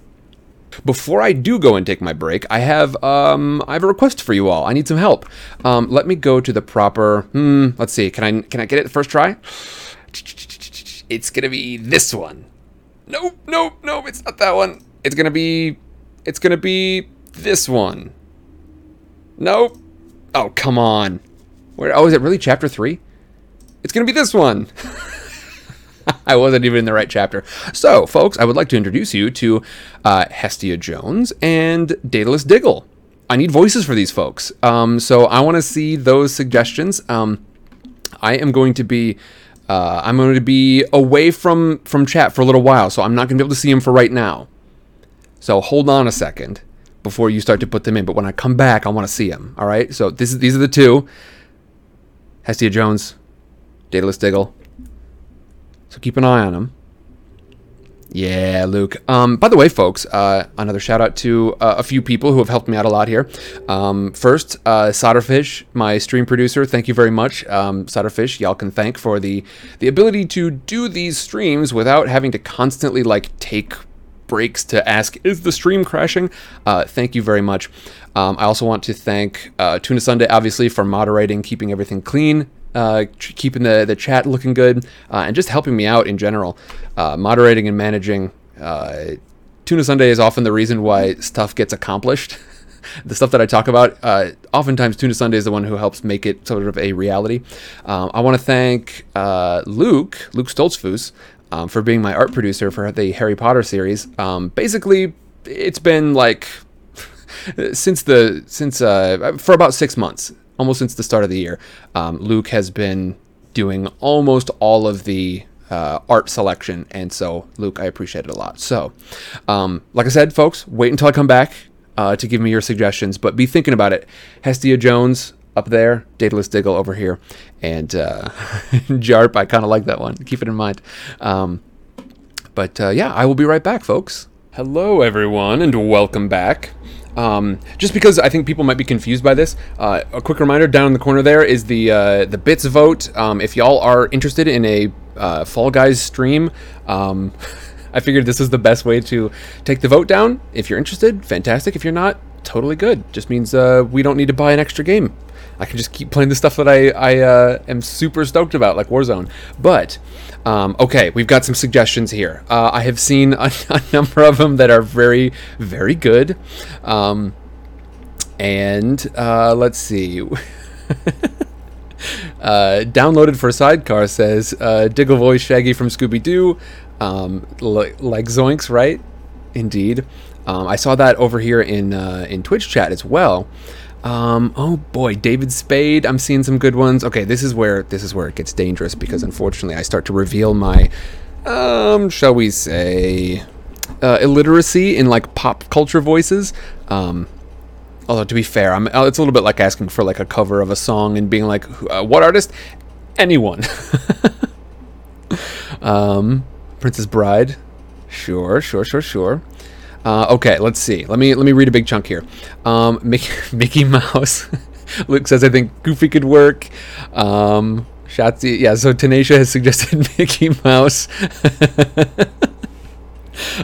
before I do go and take my break, I have um, I have a request for you all. I need some help. Um, let me go to the proper. Hmm, let's see. Can I can I get it the first try? It's gonna be this one. Nope, nope, nope. It's not that one. It's gonna be. It's gonna be this one. Nope. Oh come on. Where? Oh, is it really chapter three? It's gonna be this one. I wasn't even in the right chapter. So, folks, I would like to introduce you to uh, Hestia Jones and Daedalus Diggle. I need voices for these folks. Um, so I want to see those suggestions. Um, I am going to be uh, I'm going to be away from from chat for a little while, so I'm not going to be able to see them for right now. So hold on a second before you start to put them in. But when I come back, I want to see them. All right. So this is these are the two. Hestia Jones, Daedalus Diggle. So keep an eye on them. Yeah, Luke. Um, by the way, folks, uh, another shout out to uh, a few people who have helped me out a lot here. Um, first, uh, Solderfish, my stream producer. Thank you very much, um, Solderfish. Y'all can thank for the the ability to do these streams without having to constantly like take breaks to ask, is the stream crashing? Uh, thank you very much. Um, I also want to thank uh, Tuna Sunday, obviously, for moderating, keeping everything clean, uh, ch- keeping the, the chat looking good, uh, and just helping me out in general. Uh, moderating and managing. Uh, Tuna Sunday is often the reason why stuff gets accomplished. the stuff that I talk about, oftentimes Tuna Sunday is the one who helps make it sort of a reality. Um, I want to thank Luke, Luke Stoltzfus, um, for being my art producer for the Harry Potter series. Um, basically, it's been like since the since uh, for about six months, almost since the start of the year. Um, Luke has been doing almost all of the uh, art selection, and so Luke, I appreciate it a lot. So, um, like I said, folks, wait until I come back uh, to give me your suggestions, but be thinking about it. Hestia Jones up there, Daedalus Diggle over here, and uh, Jarp. I kind of like that one. Keep it in mind. Um, but uh, yeah, I will be right back, folks. Hello, everyone, and welcome back. Um, just because I think people might be confused by this, uh, a quick reminder down in the corner there is the uh, the bits vote. Um, if y'all are interested in a uh, Fall Guys stream, um, I figured this is the best way to take the vote down. If you're interested, fantastic. If you're not, totally good. Just means uh, we don't need to buy an extra game. I can just keep playing the stuff that I, I uh, am super stoked about, like Warzone. But, um, okay, we've got some suggestions here. Uh, I have seen a, a, number of them that are very, very good. Um, and uh, let's see. Uh, downloaded for Sidecar says uh, Diggle voice Shaggy from Scooby Doo. Um, like, like Zoinks, right? Indeed. Um, I saw that over here in uh, in Twitch chat as well. Um, oh boy, David Spade. I'm seeing some good ones. Okay, this is where this is where it gets dangerous because unfortunately I start to reveal my, um, shall we say, uh, illiteracy in like pop culture voices. Um, although to be fair, I'm uh, it's a little bit like asking for like a cover of a song and being like, uh, what artist? Anyone. um, Princess Bride. Sure, sure, sure, sure. Uh, okay, let's see. Let me let me read a big chunk here. Um, Mickey, Mickey Mouse. Luke says I think Goofy could work. Um, Shotzi, yeah. So Tanisha has suggested Mickey Mouse.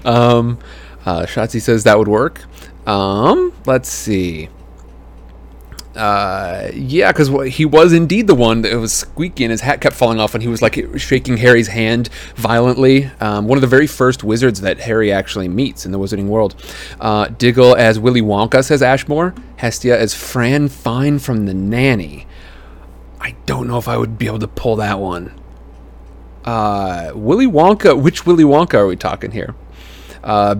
um, uh, Shotzi says that would work. Um, let's see. Uh, yeah, because he was indeed the one that was squeaky and his hat kept falling off, and he was like shaking Harry's hand violently. Um, one of the very first wizards that Harry actually meets in the Wizarding World. Uh, Diggle as Willy Wonka, says Ashmore. Hestia as Fran Fine from The Nanny. I don't know if I would be able to pull that one. Uh, Willy Wonka, which Willy Wonka are we talking here? Uh,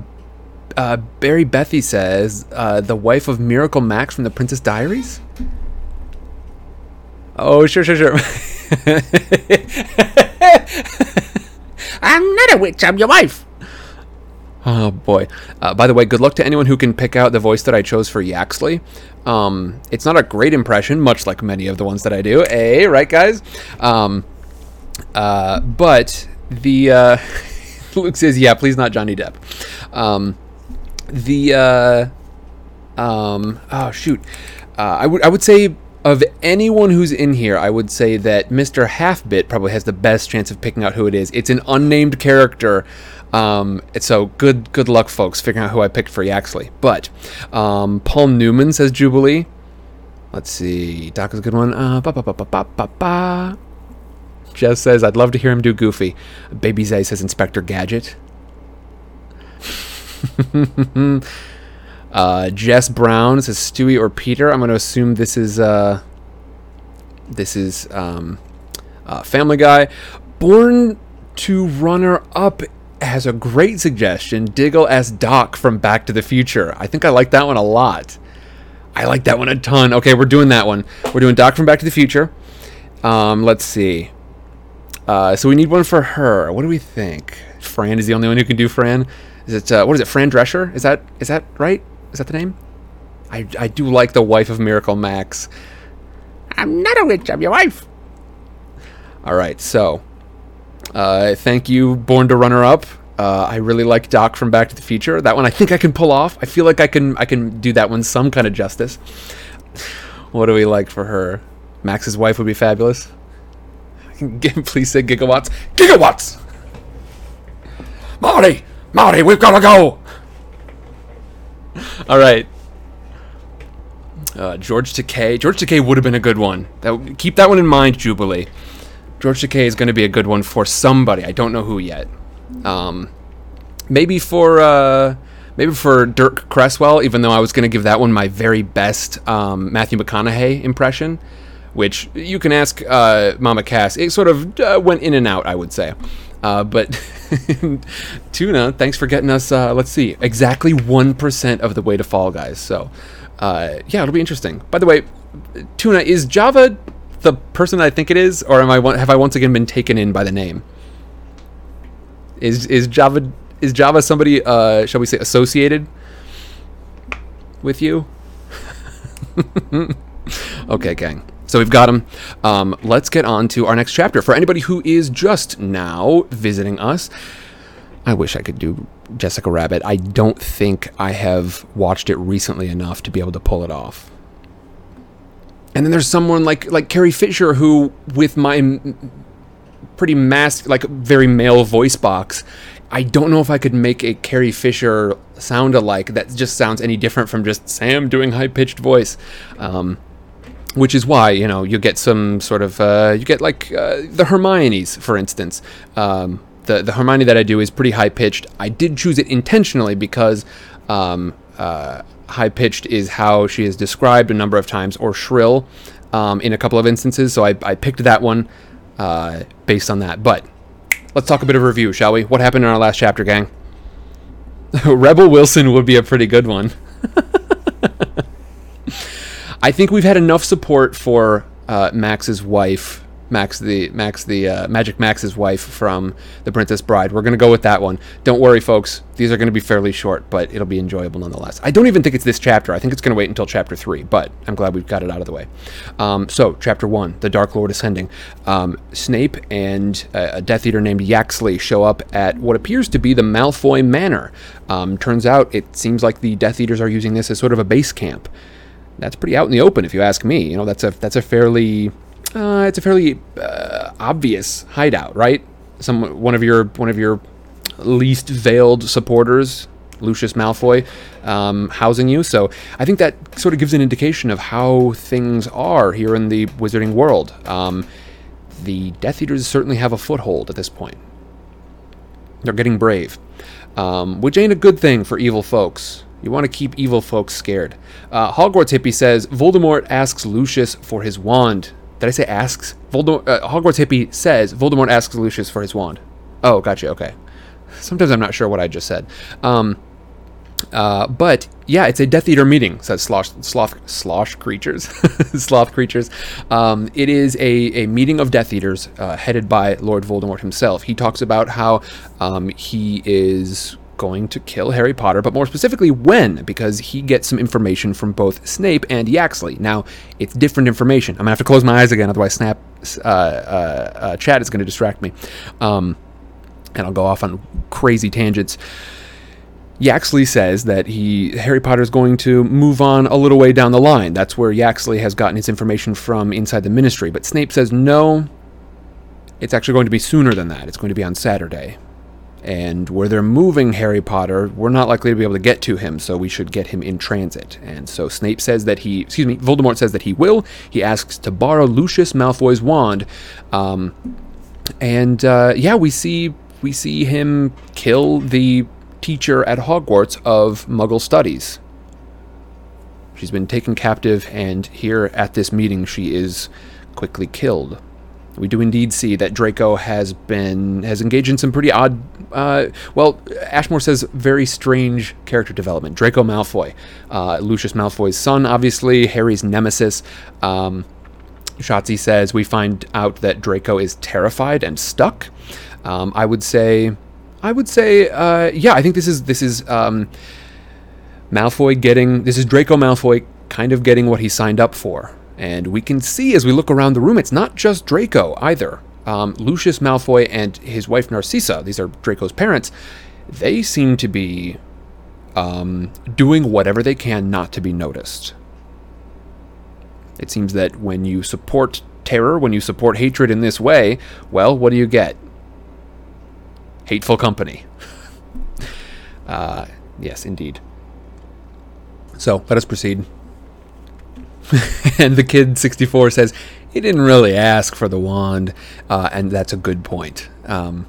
uh, Barry Bethy says, uh, the wife of Miracle Max from the Princess Diaries? Oh, sure, sure, sure. I'm not a witch, I'm your wife. Oh boy! Uh, by the way, good luck to anyone who can pick out the voice that I chose for Yaxley. Um, it's not a great impression, much like many of the ones that I do. Hey, right, guys? Um, uh, but the uh, Luke says, "Yeah, please, not Johnny Depp." Um, the uh, um, oh shoot, uh, I would I would say of anyone who's in here, I would say that Mr. Halfbit probably has the best chance of picking out who it is. It's an unnamed character. Um, so good good luck, folks, figuring out who I picked for Yaxley. But um, Paul Newman says Jubilee. Let's see. Doc is a good one. Uh, ba, ba, ba, ba, ba, ba. Jeff says, I'd love to hear him do Goofy. Baby Zay says Inspector Gadget. uh, Jess Brown says Stewie or Peter. I'm going to assume this is uh, this is um, uh, Family Guy. Born to Runner Up has a great suggestion. Diggle as Doc from Back to the Future. I think I like that one a lot. I like that one a ton. Okay, we're doing that one. We're doing Doc from Back to the Future. Um, let's see. Uh, so we need one for her. What do we think? Fran is the only one who can do Fran. Is it uh, what is it? Fran Drescher? Is that is that right? Is that the name? I I do like the wife of Miracle Max. I'm not a witch, I'm your wife. All right, so uh, thank you, Born to Runner Up. Uh, I really like Doc from Back to the Future. That one I think I can pull off. I feel like I can I can do that one some kind of justice. What do we like for her? Max's wife would be fabulous. Please say gigawatts. Gigawatts! Marty! Marty, we've got to go! All right. Uh, George Takei. George Takei would have been a good one. That, keep that one in mind, Jubilee. George Takei is going to be a good one for somebody. I don't know who yet. Um, maybe for uh, maybe for Dirk Cresswell. Even though I was going to give that one my very best um, Matthew McConaughey impression, which you can ask uh, Mama Cass. It sort of uh, went in and out, I would say. Uh, but Tuna, thanks for getting us. Uh, let's see, exactly one percent of the way to Fall Guys. So, uh, yeah, it'll be interesting. By the way, Tuna, is Java the person I think it is, or am I have I once again been taken in by the name? Is is Java is Java somebody? Uh, shall we say associated with you? okay, gang. So we've got them. Um, let's get on to our next chapter. For anybody who is just now visiting us, I wish I could do Jessica Rabbit. I don't think I have watched it recently enough to be able to pull it off. And then there's someone like like Carrie Fisher who, with my pretty mass like very male voice box, I don't know if I could make a Carrie Fisher sound alike that just sounds any different from just Sam doing high pitched voice. Um, which is why you know you get some sort of uh, you get like uh, the Hermione's, for instance. Um, the the Hermione that I do is pretty high pitched. I did choose it intentionally because um, uh, high pitched is how she is described a number of times, or shrill um, in a couple of instances. So I, I picked that one uh, based on that. But let's talk a bit of review, shall we? What happened in our last chapter, gang? Rebel Wilson would be a pretty good one. I think we've had enough support for uh, Max's wife, Max the Max the uh, Magic Max's wife from The Princess Bride. We're gonna go with that one. Don't worry, folks. These are gonna be fairly short, but it'll be enjoyable nonetheless. I don't even think it's this chapter. I think it's gonna wait until chapter three. But I'm glad we've got it out of the way. Um, so, chapter one: The Dark Lord ascending. Um, Snape and uh, a Death Eater named Yaxley show up at what appears to be the Malfoy Manor. Um, turns out, it seems like the Death Eaters are using this as sort of a base camp that's pretty out in the open if you ask me. You know that's a that's a fairly uh, it's a fairly uh, obvious hideout right? Some one of your one of your least veiled supporters Lucius Malfoy um, housing you. So I think that sort of gives an indication of how things are here in the wizarding world. Um, the Death Eaters certainly have a foothold at this point. They're getting brave um, which ain't a good thing for evil folks you want to keep evil folks scared. Uh, Hogwarts hippie says Voldemort asks Lucius for his wand. Did I say asks? Voldemort. Uh, Hogwarts hippie says Voldemort asks Lucius for his wand. Oh, gotcha. Okay. Sometimes I'm not sure what I just said. Um, uh, but yeah, it's a Death Eater meeting. Says sloth, sloth, slosh creatures, sloth creatures. Um, it is a, a meeting of Death Eaters uh, headed by Lord Voldemort himself. He talks about how um, he is going to kill Harry Potter, but more specifically when, because he gets some information from both Snape and Yaxley. Now, it's different information. I'm gonna have to close my eyes again, otherwise Snap uh, uh, uh, chat is gonna distract me, um, and I'll go off on crazy tangents. Yaxley says that he Harry Potter is going to move on a little way down the line. That's where Yaxley has gotten his information from inside the Ministry. But Snape says no. It's actually going to be sooner than that. It's going to be on Saturday and where they're moving Harry Potter, we're not likely to be able to get to him, so we should get him in transit. And so Snape says that he, excuse me, Voldemort says that he will. He asks to borrow Lucius Malfoy's wand, um, and uh, yeah, we see we see him kill the teacher at Hogwarts of Muggle studies. She's been taken captive, and here at this meeting, she is quickly killed we do indeed see that Draco has been has engaged in some pretty odd. Uh, well, Ashmore says very strange character development. Draco Malfoy, uh, Lucius Malfoy's son, obviously Harry's nemesis. Um, Shotzi says we find out that Draco is terrified and stuck. Um, I would say, I would say, uh, yeah, I think this is this is um, Malfoy getting this is Draco Malfoy kind of getting what he signed up for. And we can see as we look around the room, it's not just Draco either. Um, Lucius Malfoy and his wife Narcissa, these are Draco's parents, they seem to be um, doing whatever they can not to be noticed. It seems that when you support terror, when you support hatred in this way, well, what do you get? Hateful company. uh, yes, indeed. So let us proceed. and the kid 64 says he didn't really ask for the wand, uh, and that's a good point. Um,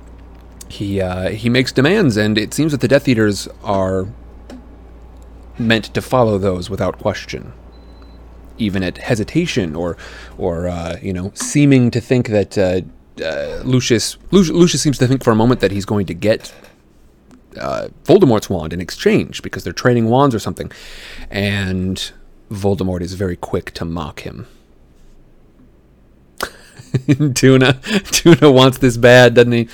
he uh, he makes demands, and it seems that the Death Eaters are meant to follow those without question, even at hesitation or or uh, you know seeming to think that uh, uh, Lucius, Lucius seems to think for a moment that he's going to get uh, Voldemort's wand in exchange because they're trading wands or something, and Voldemort is very quick to mock him. Tuna, Tuna wants this bad, doesn't he?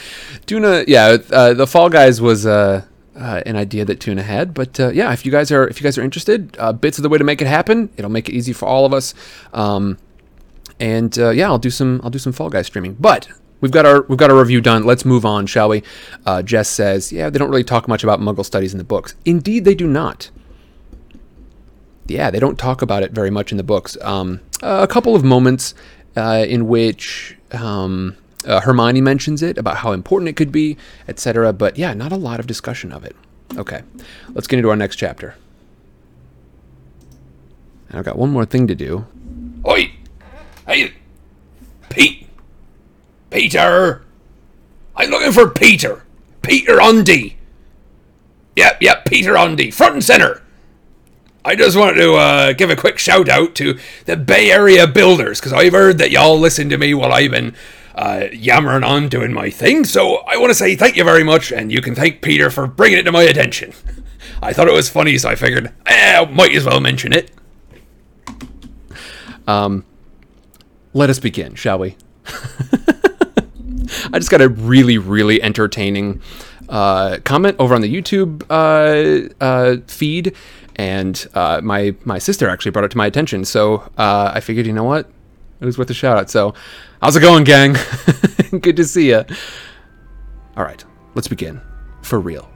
Tuna, yeah. Uh, the Fall Guys was uh, uh, an idea that Tuna had, but uh, yeah, if you guys are if you guys are interested, uh, bits of the way to make it happen. It'll make it easy for all of us. Um, and uh, yeah, I'll do some I'll do some Fall Guys streaming. But we've got our we've got our review done. Let's move on, shall we? Uh, Jess says, "Yeah, they don't really talk much about Muggle studies in the books. Indeed, they do not. Yeah, they don't talk about it very much in the books. Um, a couple of moments uh, in which um, uh, Hermione mentions it about how important it could be, etc. But yeah, not a lot of discussion of it. Okay, let's get into our next chapter. And I've got one more thing to do. Oi! Hey! Pete! Peter! I'm looking for Peter! Peter Undy! Yep, yep, Peter Undy, front and center! I just wanted to uh, give a quick shout out to the Bay Area builders, because I've heard that y'all listen to me while I've been uh, yammering on doing my thing, so I want to say thank you very much, and you can thank Peter for bringing it to my attention. I thought it was funny, so I figured, eh, might as well mention it. Um, let us begin, shall we? I just got a really, really entertaining uh, comment over on the YouTube uh, uh, feed, and uh, my my sister actually brought it to my attention. So uh, I figured, you know what, it was worth a shout out. So, how's it going, gang? Good to see you. All right, let's begin for real.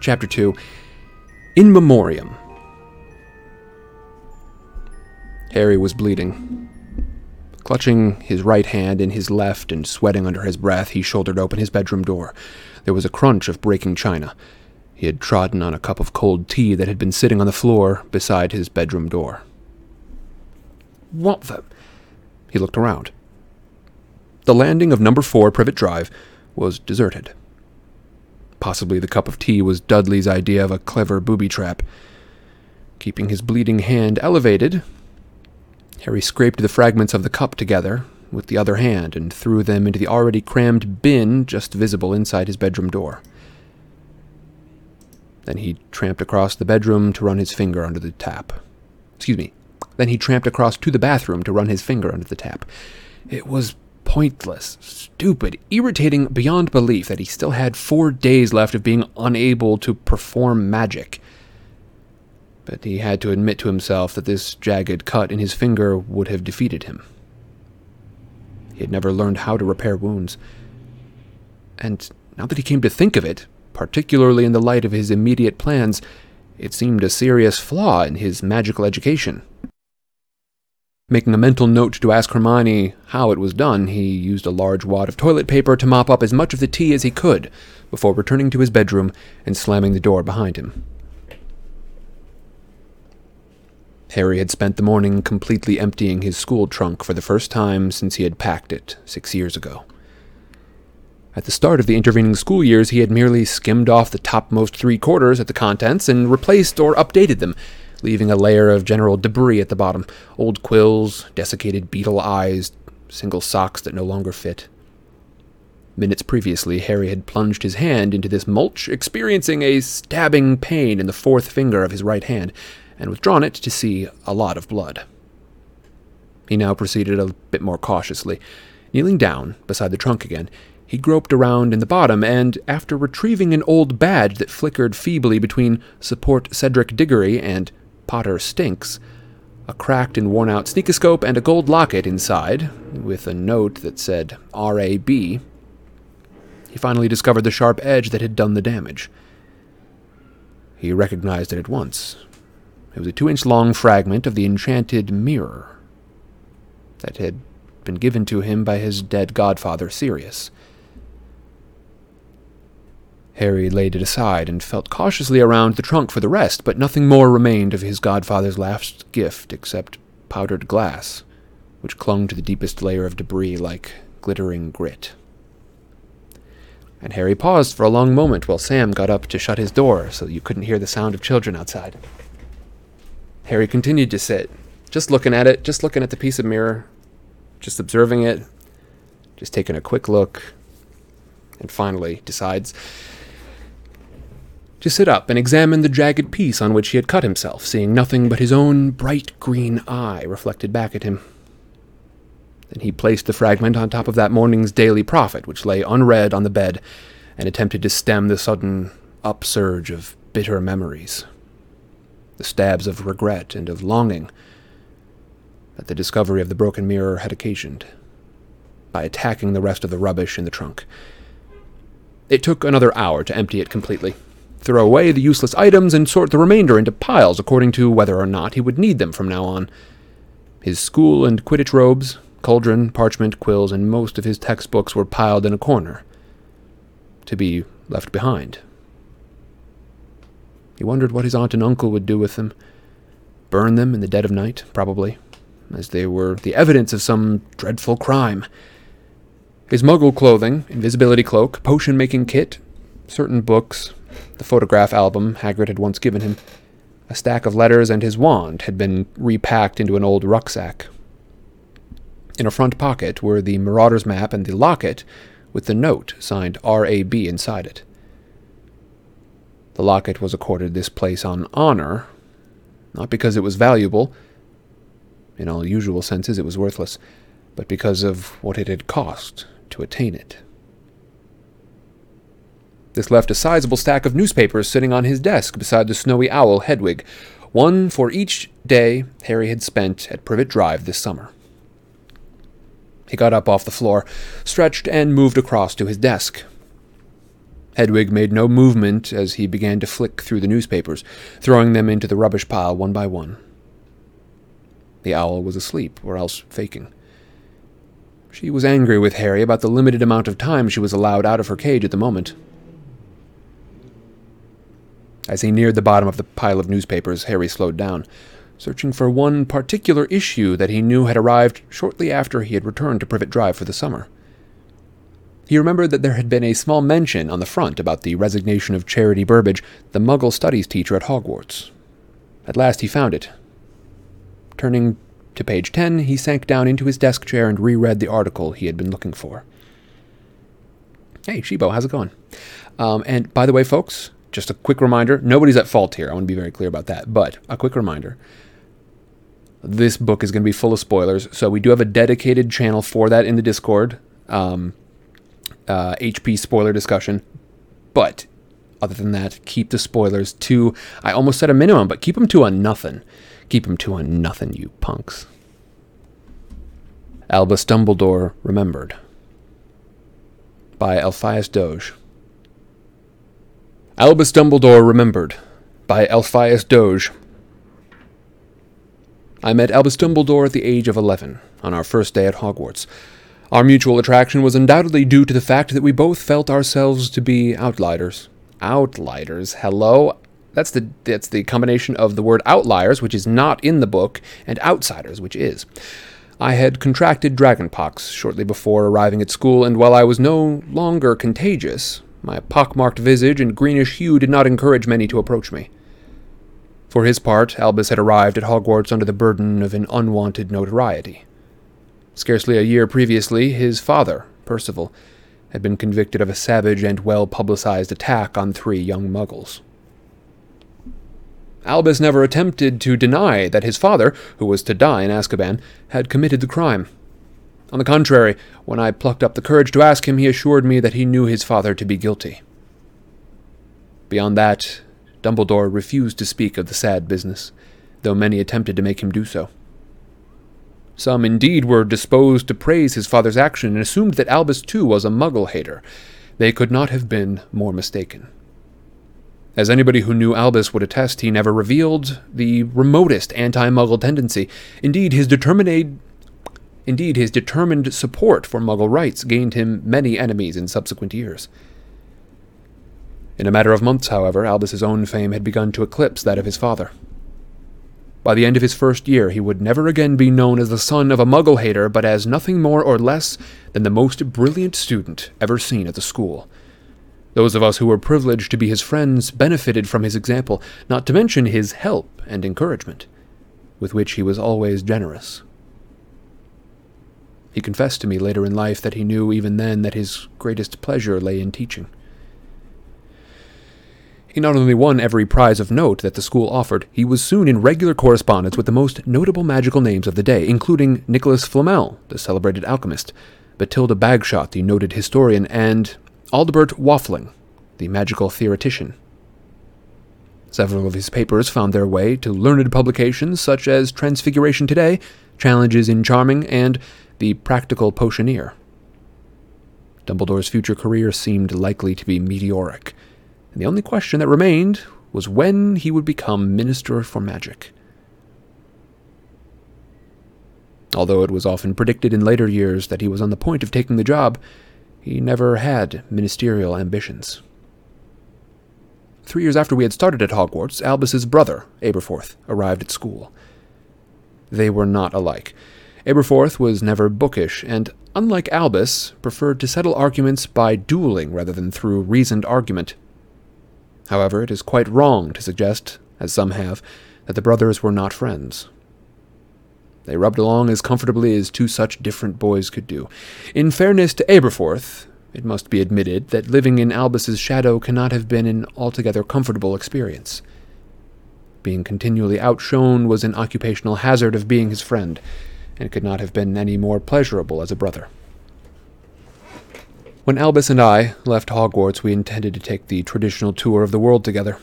Chapter 2 In Memoriam. Harry was bleeding. Clutching his right hand in his left and sweating under his breath, he shouldered open his bedroom door. There was a crunch of breaking china. He had trodden on a cup of cold tea that had been sitting on the floor beside his bedroom door. What the? He looked around. The landing of number four Privet Drive was deserted. Possibly the cup of tea was Dudley's idea of a clever booby trap. Keeping his bleeding hand elevated, Harry scraped the fragments of the cup together with the other hand and threw them into the already crammed bin just visible inside his bedroom door. Then he tramped across the bedroom to run his finger under the tap. Excuse me. Then he tramped across to the bathroom to run his finger under the tap. It was pointless, stupid, irritating beyond belief that he still had four days left of being unable to perform magic. But he had to admit to himself that this jagged cut in his finger would have defeated him. He had never learned how to repair wounds. And now that he came to think of it, particularly in the light of his immediate plans, it seemed a serious flaw in his magical education. Making a mental note to ask Hermione how it was done, he used a large wad of toilet paper to mop up as much of the tea as he could before returning to his bedroom and slamming the door behind him. Harry had spent the morning completely emptying his school trunk for the first time since he had packed it six years ago. At the start of the intervening school years, he had merely skimmed off the topmost three quarters at the contents and replaced or updated them, leaving a layer of general debris at the bottom old quills, desiccated beetle eyes, single socks that no longer fit. Minutes previously, Harry had plunged his hand into this mulch, experiencing a stabbing pain in the fourth finger of his right hand, and withdrawn it to see a lot of blood. He now proceeded a bit more cautiously. Kneeling down beside the trunk again, he groped around in the bottom, and after retrieving an old badge that flickered feebly between Support Cedric Diggory and Potter Stinks, a cracked and worn out sneakoscope, and a gold locket inside, with a note that said R.A.B., he finally discovered the sharp edge that had done the damage. He recognized it at once. It was a two inch long fragment of the enchanted mirror that had been given to him by his dead godfather, Sirius. Harry laid it aside and felt cautiously around the trunk for the rest, but nothing more remained of his godfather's last gift except powdered glass, which clung to the deepest layer of debris like glittering grit. And Harry paused for a long moment while Sam got up to shut his door so you couldn't hear the sound of children outside. Harry continued to sit, just looking at it, just looking at the piece of mirror, just observing it, just taking a quick look, and finally decides to sit up and examine the jagged piece on which he had cut himself, seeing nothing but his own bright green eye reflected back at him. Then he placed the fragment on top of that morning's daily prophet, which lay unread on the bed, and attempted to stem the sudden upsurge of bitter memories, the stabs of regret and of longing that the discovery of the broken mirror had occasioned by attacking the rest of the rubbish in the trunk. It took another hour to empty it completely, throw away the useless items, and sort the remainder into piles according to whether or not he would need them from now on. His school and Quidditch robes, cauldron, parchment, quills, and most of his textbooks were piled in a corner, to be left behind. He wondered what his aunt and uncle would do with them. Burn them in the dead of night, probably, as they were the evidence of some dreadful crime. His muggle clothing, invisibility cloak, potion making kit, certain books, the photograph album Hagrid had once given him, a stack of letters, and his wand had been repacked into an old rucksack. In a front pocket were the Marauder's map and the locket with the note signed R.A.B. inside it. The locket was accorded this place on honor, not because it was valuable, in all usual senses it was worthless, but because of what it had cost to attain it. This left a sizable stack of newspapers sitting on his desk beside the snowy owl Hedwig, one for each day Harry had spent at Privet Drive this summer. He got up off the floor, stretched, and moved across to his desk. Hedwig made no movement as he began to flick through the newspapers, throwing them into the rubbish pile one by one. The owl was asleep, or else faking. She was angry with Harry about the limited amount of time she was allowed out of her cage at the moment. As he neared the bottom of the pile of newspapers, Harry slowed down, searching for one particular issue that he knew had arrived shortly after he had returned to Privet Drive for the summer. He remembered that there had been a small mention on the front about the resignation of Charity Burbage, the Muggle studies teacher at Hogwarts. At last he found it. Turning to page 10, he sank down into his desk chair and reread the article he had been looking for. Hey, Shibo, how's it going? Um, and by the way, folks, just a quick reminder nobody's at fault here. I want to be very clear about that. But a quick reminder this book is going to be full of spoilers. So we do have a dedicated channel for that in the Discord, um, uh, HP spoiler discussion. But other than that, keep the spoilers to, I almost said a minimum, but keep them to a nothing. Keep them to a nothing, you punks. Albus Dumbledore Remembered by Elphias Doge. Albus Dumbledore Remembered by Elphias Doge. I met Albus Dumbledore at the age of 11, on our first day at Hogwarts. Our mutual attraction was undoubtedly due to the fact that we both felt ourselves to be outliers. Outliers? Hello? That's the that's the combination of the word outliers, which is not in the book, and outsiders, which is. I had contracted dragonpox shortly before arriving at school, and while I was no longer contagious, my pockmarked visage and greenish hue did not encourage many to approach me. For his part, Albus had arrived at Hogwarts under the burden of an unwanted notoriety. Scarcely a year previously, his father, Percival, had been convicted of a savage and well publicized attack on three young muggles. Albus never attempted to deny that his father, who was to die in Azkaban, had committed the crime. On the contrary, when I plucked up the courage to ask him, he assured me that he knew his father to be guilty. Beyond that, Dumbledore refused to speak of the sad business, though many attempted to make him do so. Some indeed were disposed to praise his father's action and assumed that Albus too was a muggle hater. They could not have been more mistaken. As anybody who knew Albus would attest, he never revealed the remotest anti-Muggle tendency. Indeed, his determined Indeed, his determined support for Muggle rights gained him many enemies in subsequent years. In a matter of months, however, Albus's own fame had begun to eclipse that of his father. By the end of his first year, he would never again be known as the son of a Muggle hater, but as nothing more or less than the most brilliant student ever seen at the school. Those of us who were privileged to be his friends benefited from his example, not to mention his help and encouragement, with which he was always generous. He confessed to me later in life that he knew even then that his greatest pleasure lay in teaching. He not only won every prize of note that the school offered, he was soon in regular correspondence with the most notable magical names of the day, including Nicholas Flamel, the celebrated alchemist, Bathilda Bagshot, the noted historian, and Adalbert Waffling, the magical theoretician. Several of his papers found their way to learned publications such as Transfiguration Today, Challenges in Charming, and The Practical Potioneer. Dumbledore's future career seemed likely to be meteoric, and the only question that remained was when he would become Minister for Magic. Although it was often predicted in later years that he was on the point of taking the job, he never had ministerial ambitions. Three years after we had started at Hogwarts, Albus's brother, Aberforth, arrived at school. They were not alike. Aberforth was never bookish, and, unlike Albus, preferred to settle arguments by dueling rather than through reasoned argument. However, it is quite wrong to suggest, as some have, that the brothers were not friends. They rubbed along as comfortably as two such different boys could do. In fairness to Aberforth, it must be admitted that living in Albus's shadow cannot have been an altogether comfortable experience. Being continually outshone was an occupational hazard of being his friend, and could not have been any more pleasurable as a brother. When Albus and I left Hogwarts, we intended to take the traditional tour of the world together,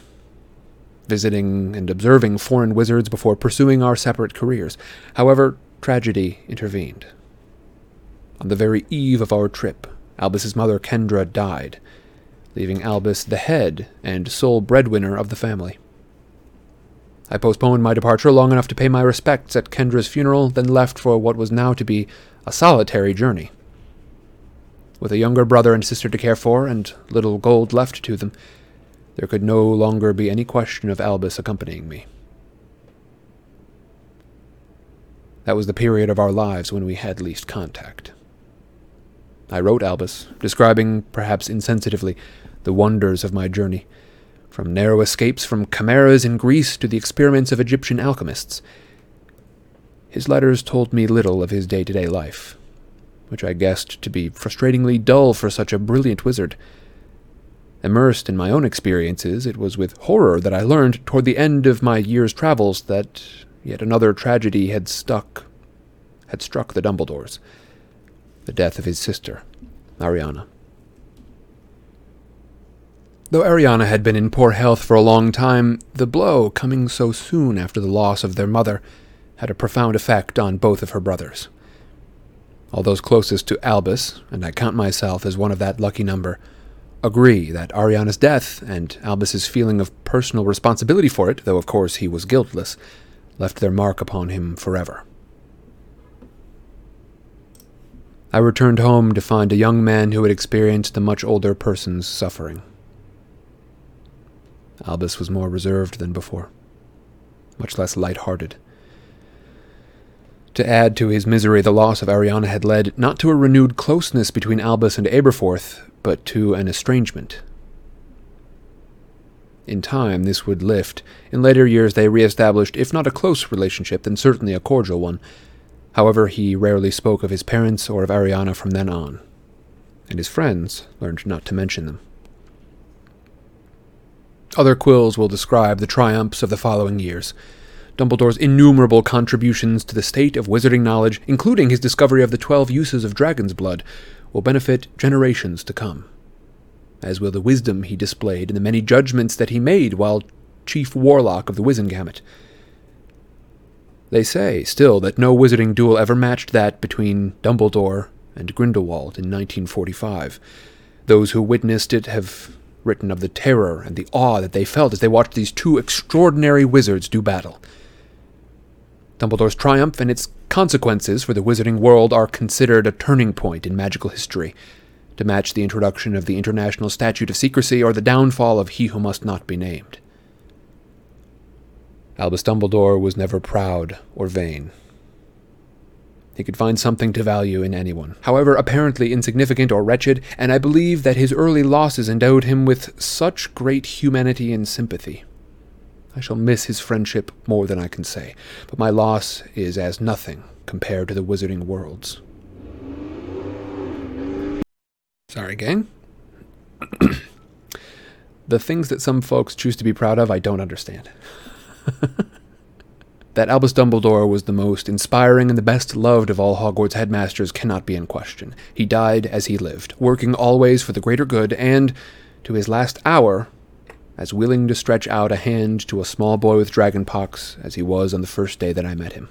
visiting and observing foreign wizards before pursuing our separate careers. However, tragedy intervened. On the very eve of our trip, Albus's mother Kendra died, leaving Albus the head and sole breadwinner of the family. I postponed my departure long enough to pay my respects at Kendra's funeral, then left for what was now to be a solitary journey. With a younger brother and sister to care for, and little gold left to them, there could no longer be any question of Albus accompanying me. That was the period of our lives when we had least contact. I wrote Albus, describing, perhaps insensitively, the wonders of my journey, from narrow escapes from chimeras in Greece to the experiments of Egyptian alchemists. His letters told me little of his day to day life, which I guessed to be frustratingly dull for such a brilliant wizard. Immersed in my own experiences, it was with horror that I learned toward the end of my year's travels that yet another tragedy had stuck had struck the Dumbledores the death of his sister, Ariana. Though Ariana had been in poor health for a long time, the blow, coming so soon after the loss of their mother, had a profound effect on both of her brothers. All those closest to Albus, and I count myself as one of that lucky number, agree that Ariana's death and Albus's feeling of personal responsibility for it, though of course he was guiltless, left their mark upon him forever. I returned home to find a young man who had experienced a much older person's suffering. Albus was more reserved than before, much less light-hearted. To add to his misery, the loss of Ariana had led not to a renewed closeness between Albus and Aberforth, but to an estrangement. In time, this would lift. In later years, they re-established, if not a close relationship, then certainly a cordial one. However, he rarely spoke of his parents or of Ariana from then on, and his friends learned not to mention them. Other quills will describe the triumphs of the following years. Dumbledore's innumerable contributions to the state of wizarding knowledge, including his discovery of the twelve uses of dragon's blood, will benefit generations to come, as will the wisdom he displayed in the many judgments that he made while chief warlock of the Wizengamot. They say, still, that no wizarding duel ever matched that between Dumbledore and Grindelwald in 1945. Those who witnessed it have written of the terror and the awe that they felt as they watched these two extraordinary wizards do battle. Dumbledore's triumph and its consequences for the wizarding world are considered a turning point in magical history, to match the introduction of the International Statute of Secrecy or the downfall of He Who Must Not Be Named. Albus Dumbledore was never proud or vain. He could find something to value in anyone, however apparently insignificant or wretched, and I believe that his early losses endowed him with such great humanity and sympathy. I shall miss his friendship more than I can say, but my loss is as nothing compared to the wizarding world's. Sorry, gang. the things that some folks choose to be proud of, I don't understand. that Albus Dumbledore was the most inspiring and the best loved of all Hogwarts headmasters cannot be in question. He died as he lived, working always for the greater good, and, to his last hour, as willing to stretch out a hand to a small boy with dragonpox as he was on the first day that I met him.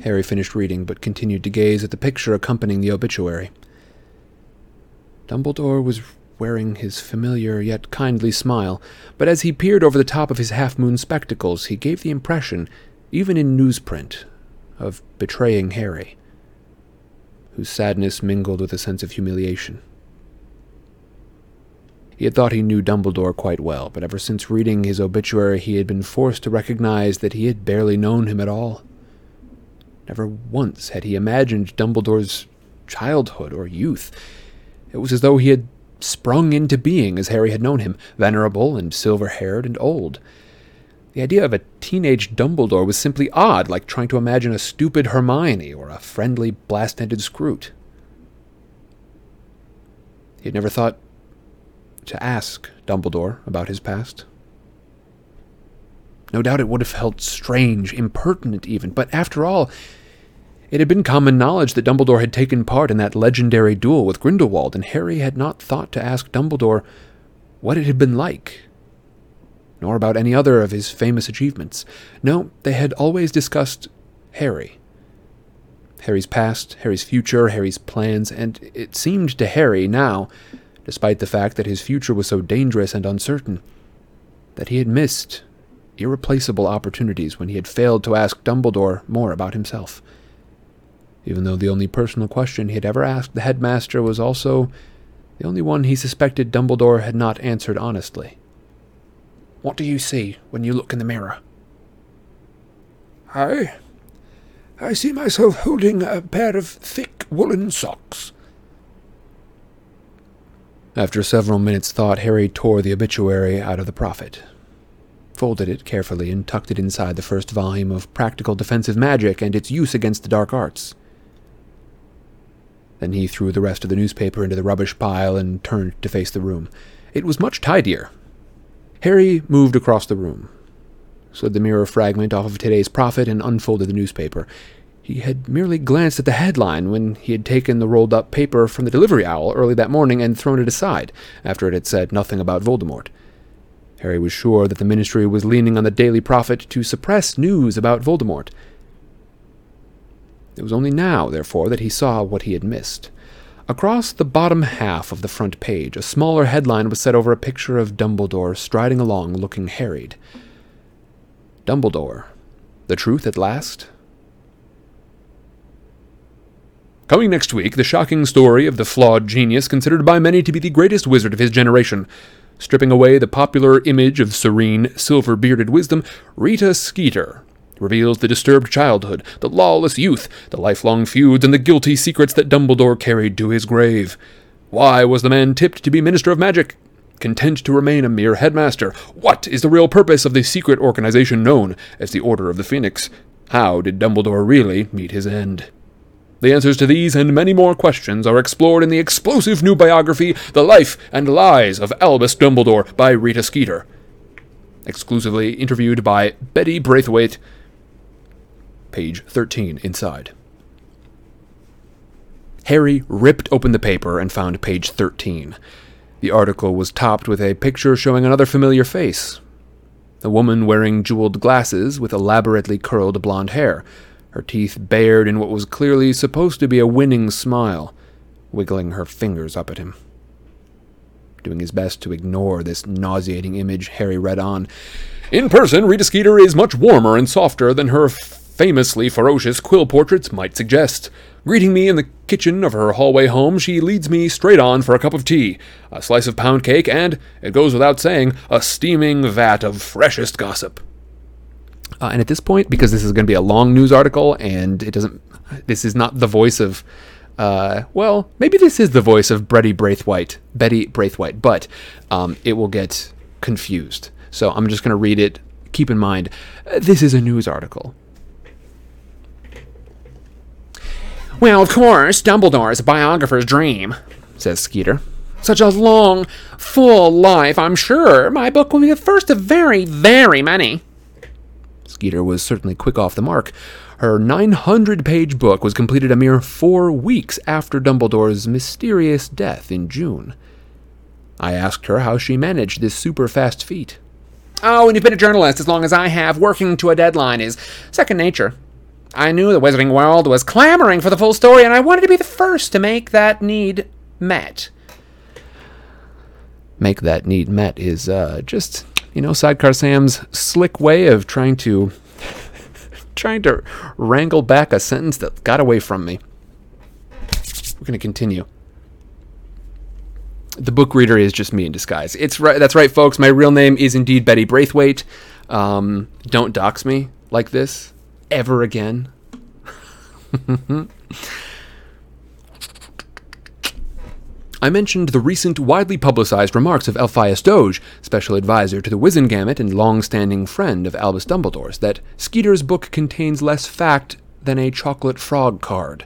Harry finished reading, but continued to gaze at the picture accompanying the obituary. Dumbledore was wearing his familiar yet kindly smile, but as he peered over the top of his half moon spectacles, he gave the impression, even in newsprint, of betraying Harry, whose sadness mingled with a sense of humiliation. He had thought he knew Dumbledore quite well, but ever since reading his obituary, he had been forced to recognize that he had barely known him at all. Never once had he imagined Dumbledore's childhood or youth. It was as though he had sprung into being as Harry had known him, venerable and silver haired and old. The idea of a teenage Dumbledore was simply odd, like trying to imagine a stupid Hermione or a friendly blast ended Skrewt. He had never thought to ask Dumbledore about his past. No doubt it would have felt strange, impertinent even, but after all, it had been common knowledge that Dumbledore had taken part in that legendary duel with Grindelwald, and Harry had not thought to ask Dumbledore what it had been like, nor about any other of his famous achievements. No, they had always discussed Harry. Harry's past, Harry's future, Harry's plans, and it seemed to Harry now, despite the fact that his future was so dangerous and uncertain, that he had missed irreplaceable opportunities when he had failed to ask Dumbledore more about himself even though the only personal question he had ever asked the headmaster was also the only one he suspected Dumbledore had not answered honestly. What do you see when you look in the mirror? I. I see myself holding a pair of thick woolen socks. After several minutes' thought, Harry tore the obituary out of the prophet, folded it carefully, and tucked it inside the first volume of Practical Defensive Magic and its use against the dark arts. Then he threw the rest of the newspaper into the rubbish pile and turned to face the room. It was much tidier. Harry moved across the room, slid the mirror fragment off of today's prophet, and unfolded the newspaper. He had merely glanced at the headline when he had taken the rolled up paper from the delivery owl early that morning and thrown it aside after it had said nothing about Voldemort. Harry was sure that the ministry was leaning on the Daily Prophet to suppress news about Voldemort. It was only now, therefore, that he saw what he had missed. Across the bottom half of the front page, a smaller headline was set over a picture of Dumbledore striding along looking harried. Dumbledore. The truth at last? Coming next week, the shocking story of the flawed genius considered by many to be the greatest wizard of his generation. Stripping away the popular image of serene, silver bearded wisdom, Rita Skeeter reveals the disturbed childhood, the lawless youth, the lifelong feuds, and the guilty secrets that Dumbledore carried to his grave. Why was the man tipped to be Minister of Magic? Content to remain a mere headmaster? What is the real purpose of the secret organization known as the Order of the Phoenix? How did Dumbledore really meet his end? The answers to these and many more questions are explored in the explosive new biography, The Life and Lies of Albus Dumbledore by Rita Skeeter. Exclusively interviewed by Betty Braithwaite, page 13 inside. Harry ripped open the paper and found page 13. The article was topped with a picture showing another familiar face. A woman wearing jeweled glasses with elaborately curled blonde hair, her teeth bared in what was clearly supposed to be a winning smile, wiggling her fingers up at him. Doing his best to ignore this nauseating image, Harry read on. In person, Rita Skeeter is much warmer and softer than her famously ferocious quill portraits might suggest. Greeting me in the kitchen of her hallway home, she leads me straight on for a cup of tea, a slice of pound cake, and, it goes without saying, a steaming vat of freshest gossip. Uh, and at this point, because this is going to be a long news article, and it doesn't, this is not the voice of, uh, well, maybe this is the voice of Betty Braithwaite, Betty Braithwaite, but um, it will get confused. So I'm just going to read it. Keep in mind, uh, this is a news article. Well, of course, Dumbledore is a biographer's dream, says Skeeter. Such a long, full life, I'm sure my book will be the first of very, very many. Skeeter was certainly quick off the mark. Her 900 page book was completed a mere four weeks after Dumbledore's mysterious death in June. I asked her how she managed this super fast feat. Oh, and you've been a journalist as long as I have, working to a deadline is second nature. I knew the Wizarding World was clamoring for the full story, and I wanted to be the first to make that need met. Make that need met is uh, just, you know, Sidecar Sam's slick way of trying to trying to wrangle back a sentence that got away from me. We're going to continue. The book reader is just me in disguise. It's right. That's right, folks. My real name is indeed Betty Braithwaite. Um, don't dox me like this ever again. I mentioned the recent widely publicized remarks of Elphias Doge, special advisor to the Wizengamot and long-standing friend of Albus Dumbledore's, that Skeeter's book contains less fact than a chocolate frog card.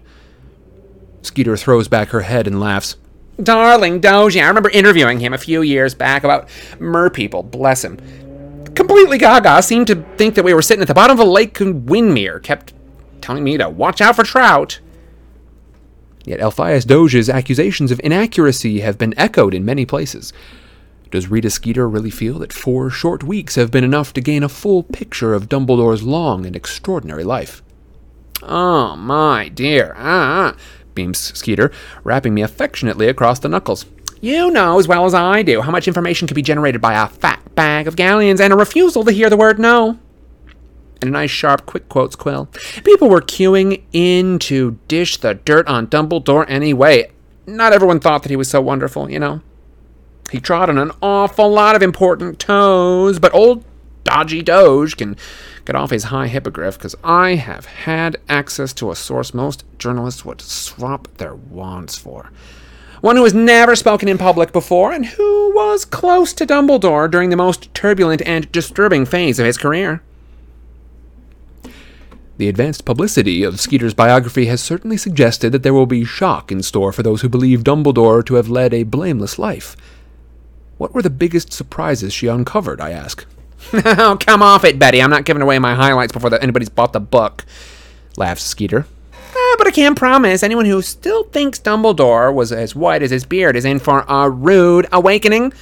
Skeeter throws back her head and laughs. Darling Doge, I remember interviewing him a few years back about merpeople, bless him. Completely gaga, seemed to think that we were sitting at the bottom of a lake in Windermere, kept telling me to watch out for trout. Yet Elphias Doge's accusations of inaccuracy have been echoed in many places. Does Rita Skeeter really feel that four short weeks have been enough to gain a full picture of Dumbledore's long and extraordinary life? Oh, my dear, ah, beams Skeeter, rapping me affectionately across the knuckles. You know as well as I do how much information could be generated by a fat bag of galleons and a refusal to hear the word no and a nice sharp quick quotes quill. People were queuing in to dish the dirt on Dumbledore anyway. Not everyone thought that he was so wonderful, you know. He trod on an awful lot of important toes, but old dodgy Doge can get off his high hippogriff because I have had access to a source most journalists would swap their wands for. One who has never spoken in public before and who was close to Dumbledore during the most turbulent and disturbing phase of his career. The advanced publicity of Skeeter's biography has certainly suggested that there will be shock in store for those who believe Dumbledore to have led a blameless life. What were the biggest surprises she uncovered, I ask. oh, come off it, Betty. I'm not giving away my highlights before the, anybody's bought the book, laughs Skeeter. Ah, but I can promise anyone who still thinks Dumbledore was as white as his beard is in for a rude awakening.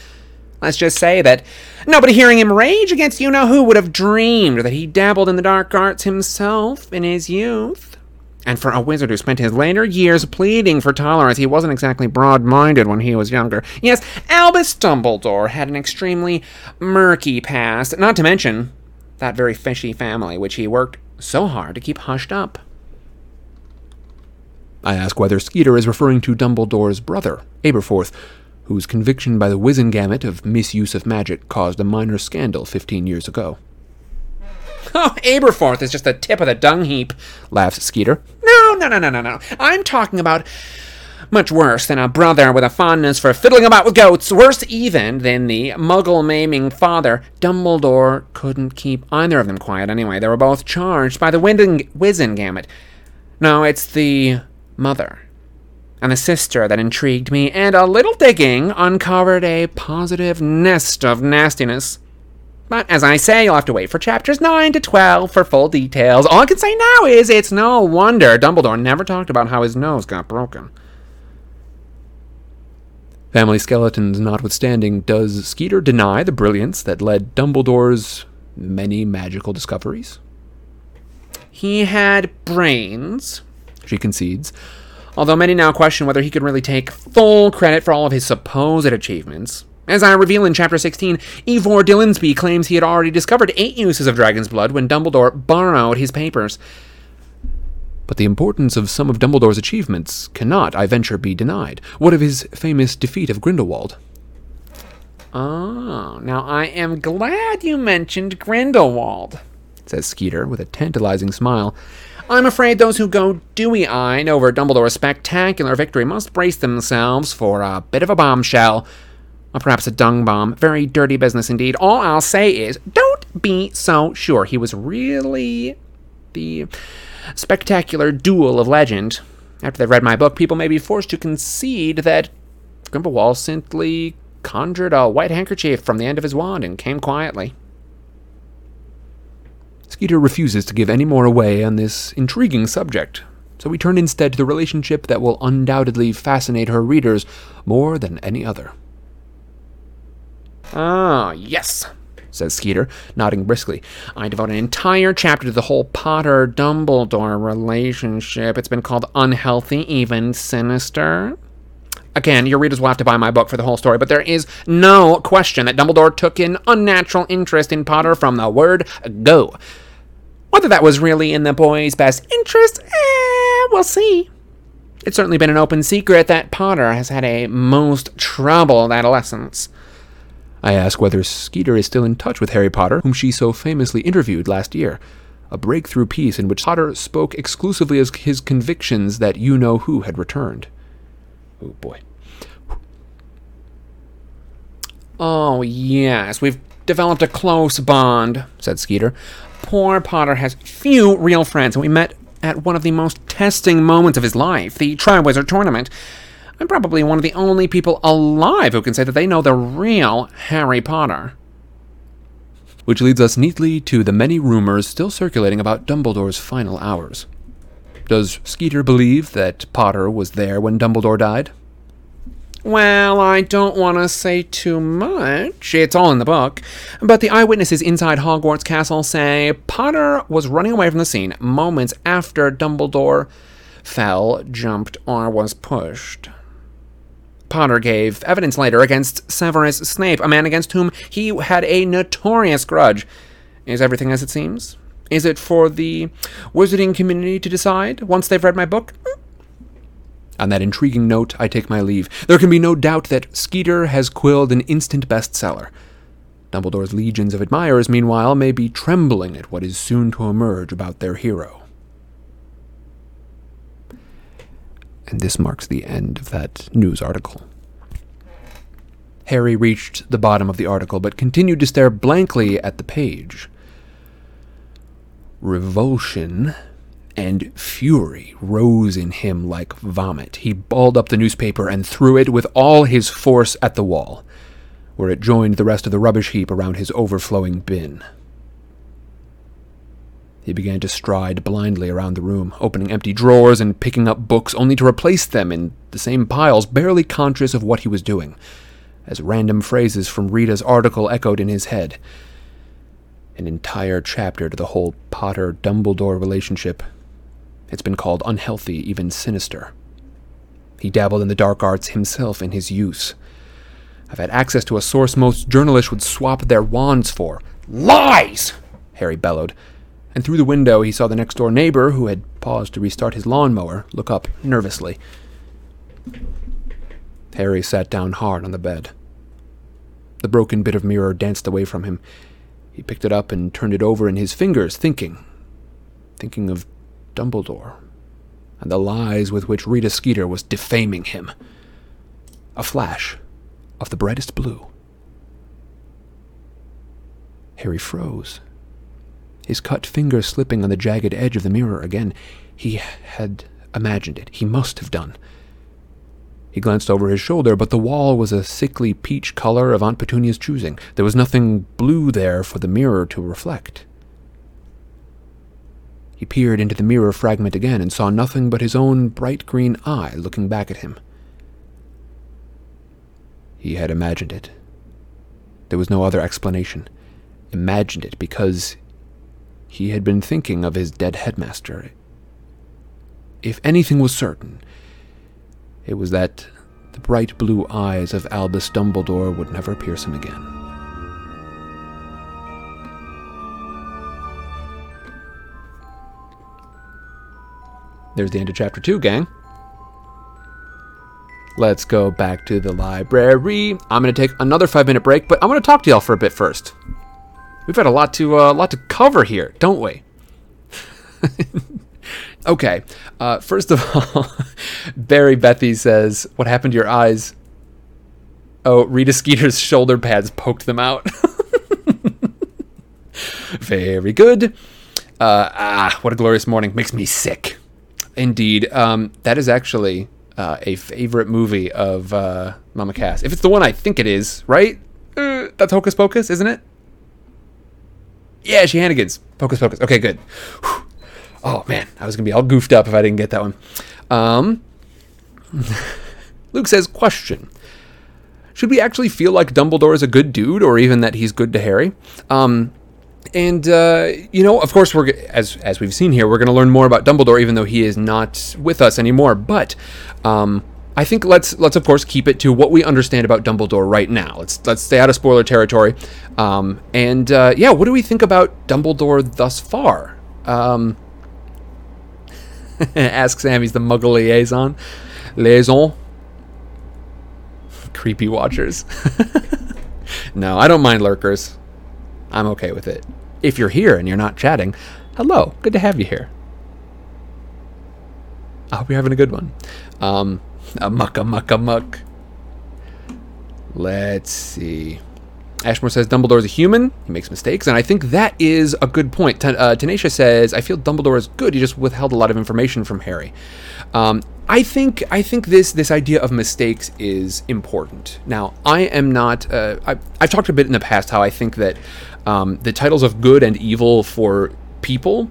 Let's just say that nobody hearing him rage against you know who would have dreamed that he dabbled in the dark arts himself in his youth. And for a wizard who spent his later years pleading for tolerance, he wasn't exactly broad minded when he was younger. Yes, Albus Dumbledore had an extremely murky past, not to mention that very fishy family which he worked so hard to keep hushed up. I ask whether Skeeter is referring to Dumbledore's brother, Aberforth, whose conviction by the Wizengamot of misuse of magic caused a minor scandal 15 years ago. Oh, Aberforth is just the tip of the dung heap, laughs Skeeter. No, no, no, no, no, no. I'm talking about much worse than a brother with a fondness for fiddling about with goats, worse even than the muggle maiming father. Dumbledore couldn't keep either of them quiet anyway. They were both charged by the Wizengamot. No, it's the mother and the sister that intrigued me, and a little digging uncovered a positive nest of nastiness. But as I say, you'll have to wait for chapters 9 to 12 for full details. All I can say now is it's no wonder Dumbledore never talked about how his nose got broken. Family skeletons notwithstanding, does Skeeter deny the brilliance that led Dumbledore's many magical discoveries? He had brains, she concedes, although many now question whether he could really take full credit for all of his supposed achievements. As I reveal in Chapter 16, Ivor Dillonsby claims he had already discovered eight uses of dragon's blood when Dumbledore borrowed his papers. But the importance of some of Dumbledore's achievements cannot, I venture, be denied. What of his famous defeat of Grindelwald? Oh, now I am glad you mentioned Grindelwald, says Skeeter with a tantalizing smile. I'm afraid those who go dewy-eyed over Dumbledore's spectacular victory must brace themselves for a bit of a bombshell. Or perhaps a dung bomb. Very dirty business indeed. All I'll say is, don't be so sure he was really the spectacular duel of legend. After they've read my book, people may be forced to concede that Grindelwald simply conjured a white handkerchief from the end of his wand and came quietly. Skeeter refuses to give any more away on this intriguing subject, so we turn instead to the relationship that will undoubtedly fascinate her readers more than any other. Ah, yes, says Skeeter, nodding briskly. I devote an entire chapter to the whole Potter Dumbledore relationship. It's been called unhealthy, even sinister. Again, your readers will have to buy my book for the whole story, but there is no question that Dumbledore took an unnatural interest in Potter from the word go. Whether that was really in the boy's best interest, eh, we'll see. It's certainly been an open secret that Potter has had a most troubled adolescence. I ask whether Skeeter is still in touch with Harry Potter, whom she so famously interviewed last year. A breakthrough piece in which Potter spoke exclusively of his convictions that you know who had returned. Oh boy. Oh, yes, we've developed a close bond, said Skeeter. Poor Potter has few real friends, and we met at one of the most testing moments of his life, the Triwizard Tournament. I'm probably one of the only people alive who can say that they know the real Harry Potter. Which leads us neatly to the many rumors still circulating about Dumbledore's final hours. Does Skeeter believe that Potter was there when Dumbledore died? Well, I don't want to say too much. It's all in the book. But the eyewitnesses inside Hogwarts Castle say Potter was running away from the scene moments after Dumbledore fell, jumped, or was pushed. Potter gave evidence later against Severus Snape, a man against whom he had a notorious grudge. Is everything as it seems? Is it for the wizarding community to decide once they've read my book? On that intriguing note, I take my leave. There can be no doubt that Skeeter has quilled an instant bestseller. Dumbledore's legions of admirers, meanwhile, may be trembling at what is soon to emerge about their hero. And this marks the end of that news article. Harry reached the bottom of the article, but continued to stare blankly at the page. Revulsion and fury rose in him like vomit. He balled up the newspaper and threw it with all his force at the wall, where it joined the rest of the rubbish heap around his overflowing bin. He began to stride blindly around the room, opening empty drawers and picking up books only to replace them in the same piles, barely conscious of what he was doing, as random phrases from Rita's article echoed in his head. An entire chapter to the whole Potter Dumbledore relationship. It's been called unhealthy, even sinister. He dabbled in the dark arts himself in his youth. I've had access to a source most journalists would swap their wands for. Lies! Harry bellowed and through the window he saw the next door neighbor, who had paused to restart his lawnmower, look up nervously. Harry sat down hard on the bed. The broken bit of mirror danced away from him. He picked it up and turned it over in his fingers, thinking. Thinking of Dumbledore, and the lies with which Rita Skeeter was defaming him. A flash of the brightest blue. Harry froze his cut fingers slipping on the jagged edge of the mirror again. He had imagined it. He must have done. He glanced over his shoulder, but the wall was a sickly peach color of Aunt Petunia's choosing. There was nothing blue there for the mirror to reflect. He peered into the mirror fragment again and saw nothing but his own bright green eye looking back at him. He had imagined it. There was no other explanation. Imagined it because he had been thinking of his dead headmaster. If anything was certain, it was that the bright blue eyes of Albus Dumbledore would never pierce him again. There's the end of chapter 2, gang. Let's go back to the library. I'm going to take another five minute break, but I want to talk to y'all for a bit first. We've had a lot to uh, lot to cover here, don't we? okay. Uh, first of all, Barry Bethy says, "What happened to your eyes?" Oh, Rita Skeeter's shoulder pads poked them out. Very good. Uh, ah, what a glorious morning. Makes me sick. Indeed. Um, that is actually uh, a favorite movie of uh, Mama Cass. If it's the one I think it is, right? Uh, that's Hocus Pocus, isn't it? Yeah, Shehanigans. Hocus Pocus. Okay, good. Whew. Oh man, I was gonna be all goofed up if I didn't get that one. Um, Luke says, question. Should we actually feel like Dumbledore is a good dude, or even that he's good to Harry? Um, and uh, you know, of course, we're as as we've seen here, we're going to learn more about Dumbledore, even though he is not with us anymore. But um, I think let's let's of course keep it to what we understand about Dumbledore right now. Let's let's stay out of spoiler territory. Um, and uh, yeah, what do we think about Dumbledore thus far? Um, ask Sam. He's the Muggle liaison. Liaison. Creepy watchers. no, I don't mind lurkers. I'm okay with it. If you're here and you're not chatting, hello, good to have you here. I hope you're having a good one. Um, a muck, a muck, a muck. Let's see. Ashmore says Dumbledore is a human. He makes mistakes, and I think that is a good point. Ten- uh, Tenacia says I feel Dumbledore is good. He just withheld a lot of information from Harry. Um, I think I think this this idea of mistakes is important. Now, I am not. Uh, I, I've talked a bit in the past how I think that um, the titles of good and evil for people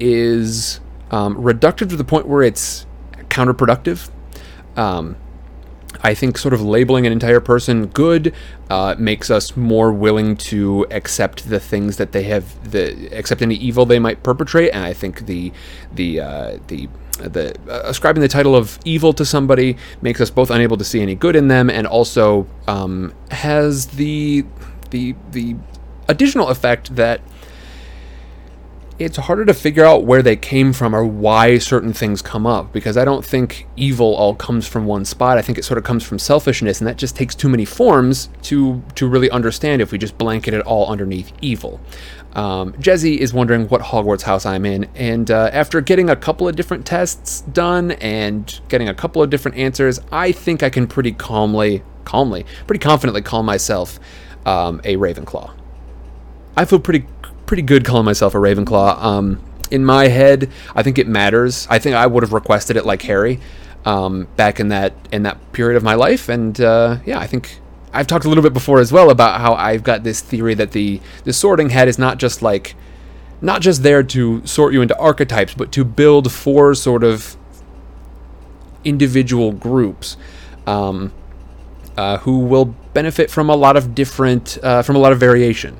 is um, reductive to the point where it's counterproductive. Um, I think sort of labeling an entire person good uh, makes us more willing to accept the things that they have, the accept any evil they might perpetrate, and I think the the uh, the the uh, ascribing the title of evil to somebody makes us both unable to see any good in them, and also um, has the the the additional effect that it's harder to figure out where they came from or why certain things come up because I don't think evil all comes from one spot. I think it sort of comes from selfishness, and that just takes too many forms to to really understand if we just blanket it all underneath evil. Um, Jezzy is wondering what Hogwarts house I'm in, and uh, after getting a couple of different tests done and getting a couple of different answers, I think I can pretty calmly, calmly, pretty confidently call myself um, a Ravenclaw. I feel pretty pretty good calling myself a Ravenclaw. Um, in my head, I think it matters. I think I would have requested it like Harry um, back in that in that period of my life, and uh, yeah, I think I've talked a little bit before as well about how I've got this theory that the the sorting hat is not just like not just there to sort you into archetypes, but to build four sort of individual groups. Um, uh, who will benefit from a lot of different uh, from a lot of variation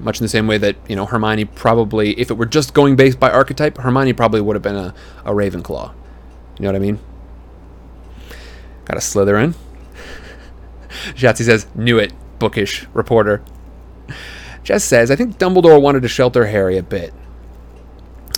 much in the same way that you know Hermione probably if it were just going based by archetype Hermione probably would have been a, a Ravenclaw. You know what I mean? Got a Slytherin Shatsy says knew it bookish reporter. Jess says I think Dumbledore wanted to shelter Harry a bit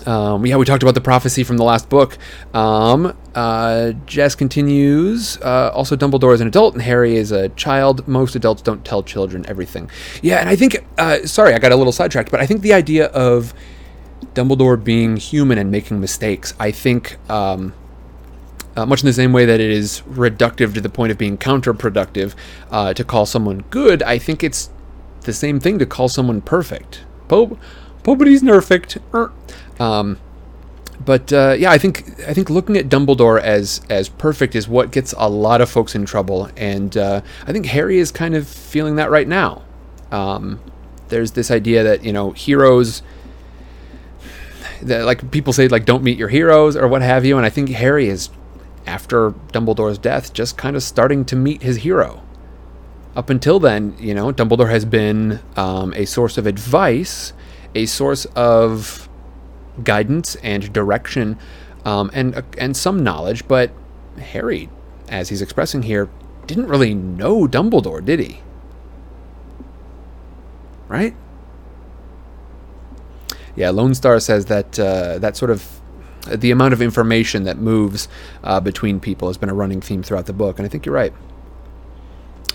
um, yeah, we talked about the prophecy from the last book. Um, uh, Jess continues. Uh, also, Dumbledore is an adult and Harry is a child. Most adults don't tell children everything. Yeah, and I think. Uh, sorry, I got a little sidetracked, but I think the idea of Dumbledore being human and making mistakes, I think. Um, uh, much in the same way that it is reductive to the point of being counterproductive uh, to call someone good, I think it's the same thing to call someone perfect. Pope, nobody's perfect. Er. Um, but uh, yeah, I think I think looking at Dumbledore as as perfect is what gets a lot of folks in trouble, and uh, I think Harry is kind of feeling that right now. Um, there's this idea that you know heroes, that like people say like don't meet your heroes or what have you, and I think Harry is after Dumbledore's death just kind of starting to meet his hero. Up until then, you know, Dumbledore has been um, a source of advice, a source of guidance and direction, um, and uh, and some knowledge. But Harry, as he's expressing here, didn't really know Dumbledore, did he? Right? Yeah, Lone Star says that uh, that sort of the amount of information that moves uh, between people has been a running theme throughout the book, and I think you're right.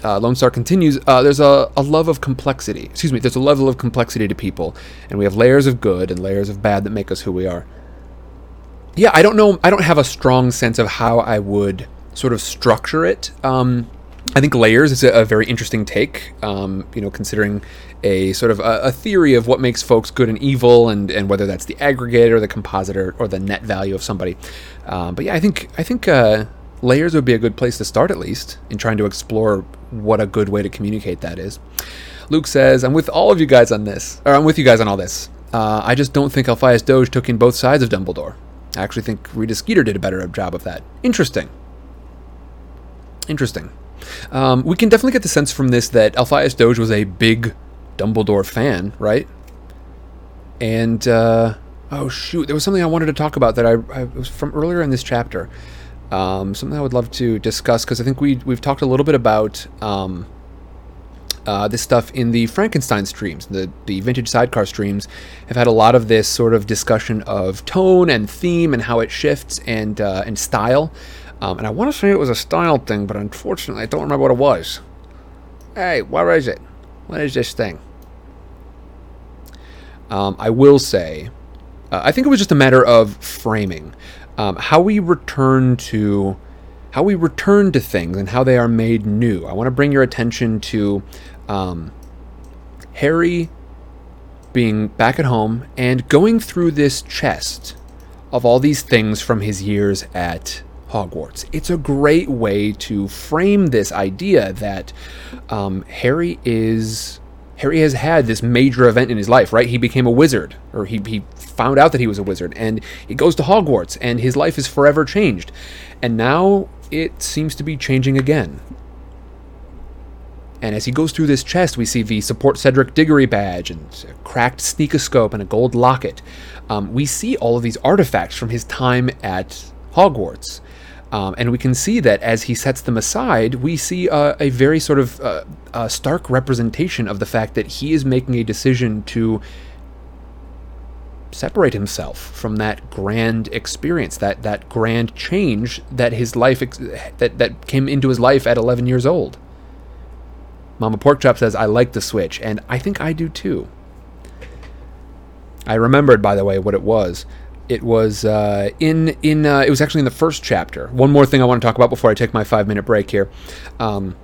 Uh, Lone Star continues. Uh, there's a, a love of complexity. Excuse me. There's a level of complexity to people, and we have layers of good and layers of bad that make us who we are. Yeah, I don't know. I don't have a strong sense of how I would sort of structure it. Um, I think layers is a, a very interesting take. Um, you know, considering a sort of a, a, theory of what makes folks good and evil, and, and whether that's the aggregate or the compositor or the net value of somebody. Um, but yeah, I think I think uh, layers would be a good place to start at least in trying to explore what a good way to communicate that is. Luke says, "I'm with all of you guys on this, or I'm with you guys on all this. Uh, I just don't think Alpheus Doge took in both sides of Dumbledore. I actually think Rita Skeeter did a better job of that. Interesting. Interesting. Um, we can definitely get the sense from this that Alpheus Doge was a big Dumbledore fan, right? And uh, oh shoot, there was something I wanted to talk about that I, I was from earlier in this chapter. Um, something I would love to discuss because I think we we've talked a little bit about um, uh, this stuff in the Frankenstein streams. The the vintage sidecar streams have had a lot of this sort of discussion of tone and theme and how it shifts and uh, and style. Um, and I want to say it was a style thing, but unfortunately, I don't remember what it was. Hey, where is it? What is this thing? Um, I will say, uh, I think it was just a matter of framing, um, how we return to, how we return to things and how they are made new. I want to bring your attention to um, Harry being back at home and going through this chest of all these things from his years at Hogwarts. It's a great way to frame this idea that um, Harry is Harry has had this major event in his life, right? He became a wizard, or he, he found out that he was a wizard, and he goes to Hogwarts, and his life is forever changed. And now it seems to be changing again. And as he goes through this chest, we see the support Cedric Diggory badge and a cracked sneakoscope and a gold locket. Um, we see all of these artifacts from his time at Hogwarts. Um, and we can see that as he sets them aside, we see uh, a very sort of uh, uh, stark representation of the fact that he is making a decision to separate himself from that grand experience, that that grand change that his life ex- that that came into his life at 11 years old. Mama Porkchop says, "I like the switch," and I think I do too. I remembered, by the way, what it was. It was uh, in in uh, it was actually in the first chapter. One more thing I want to talk about before I take my five minute break here. Um,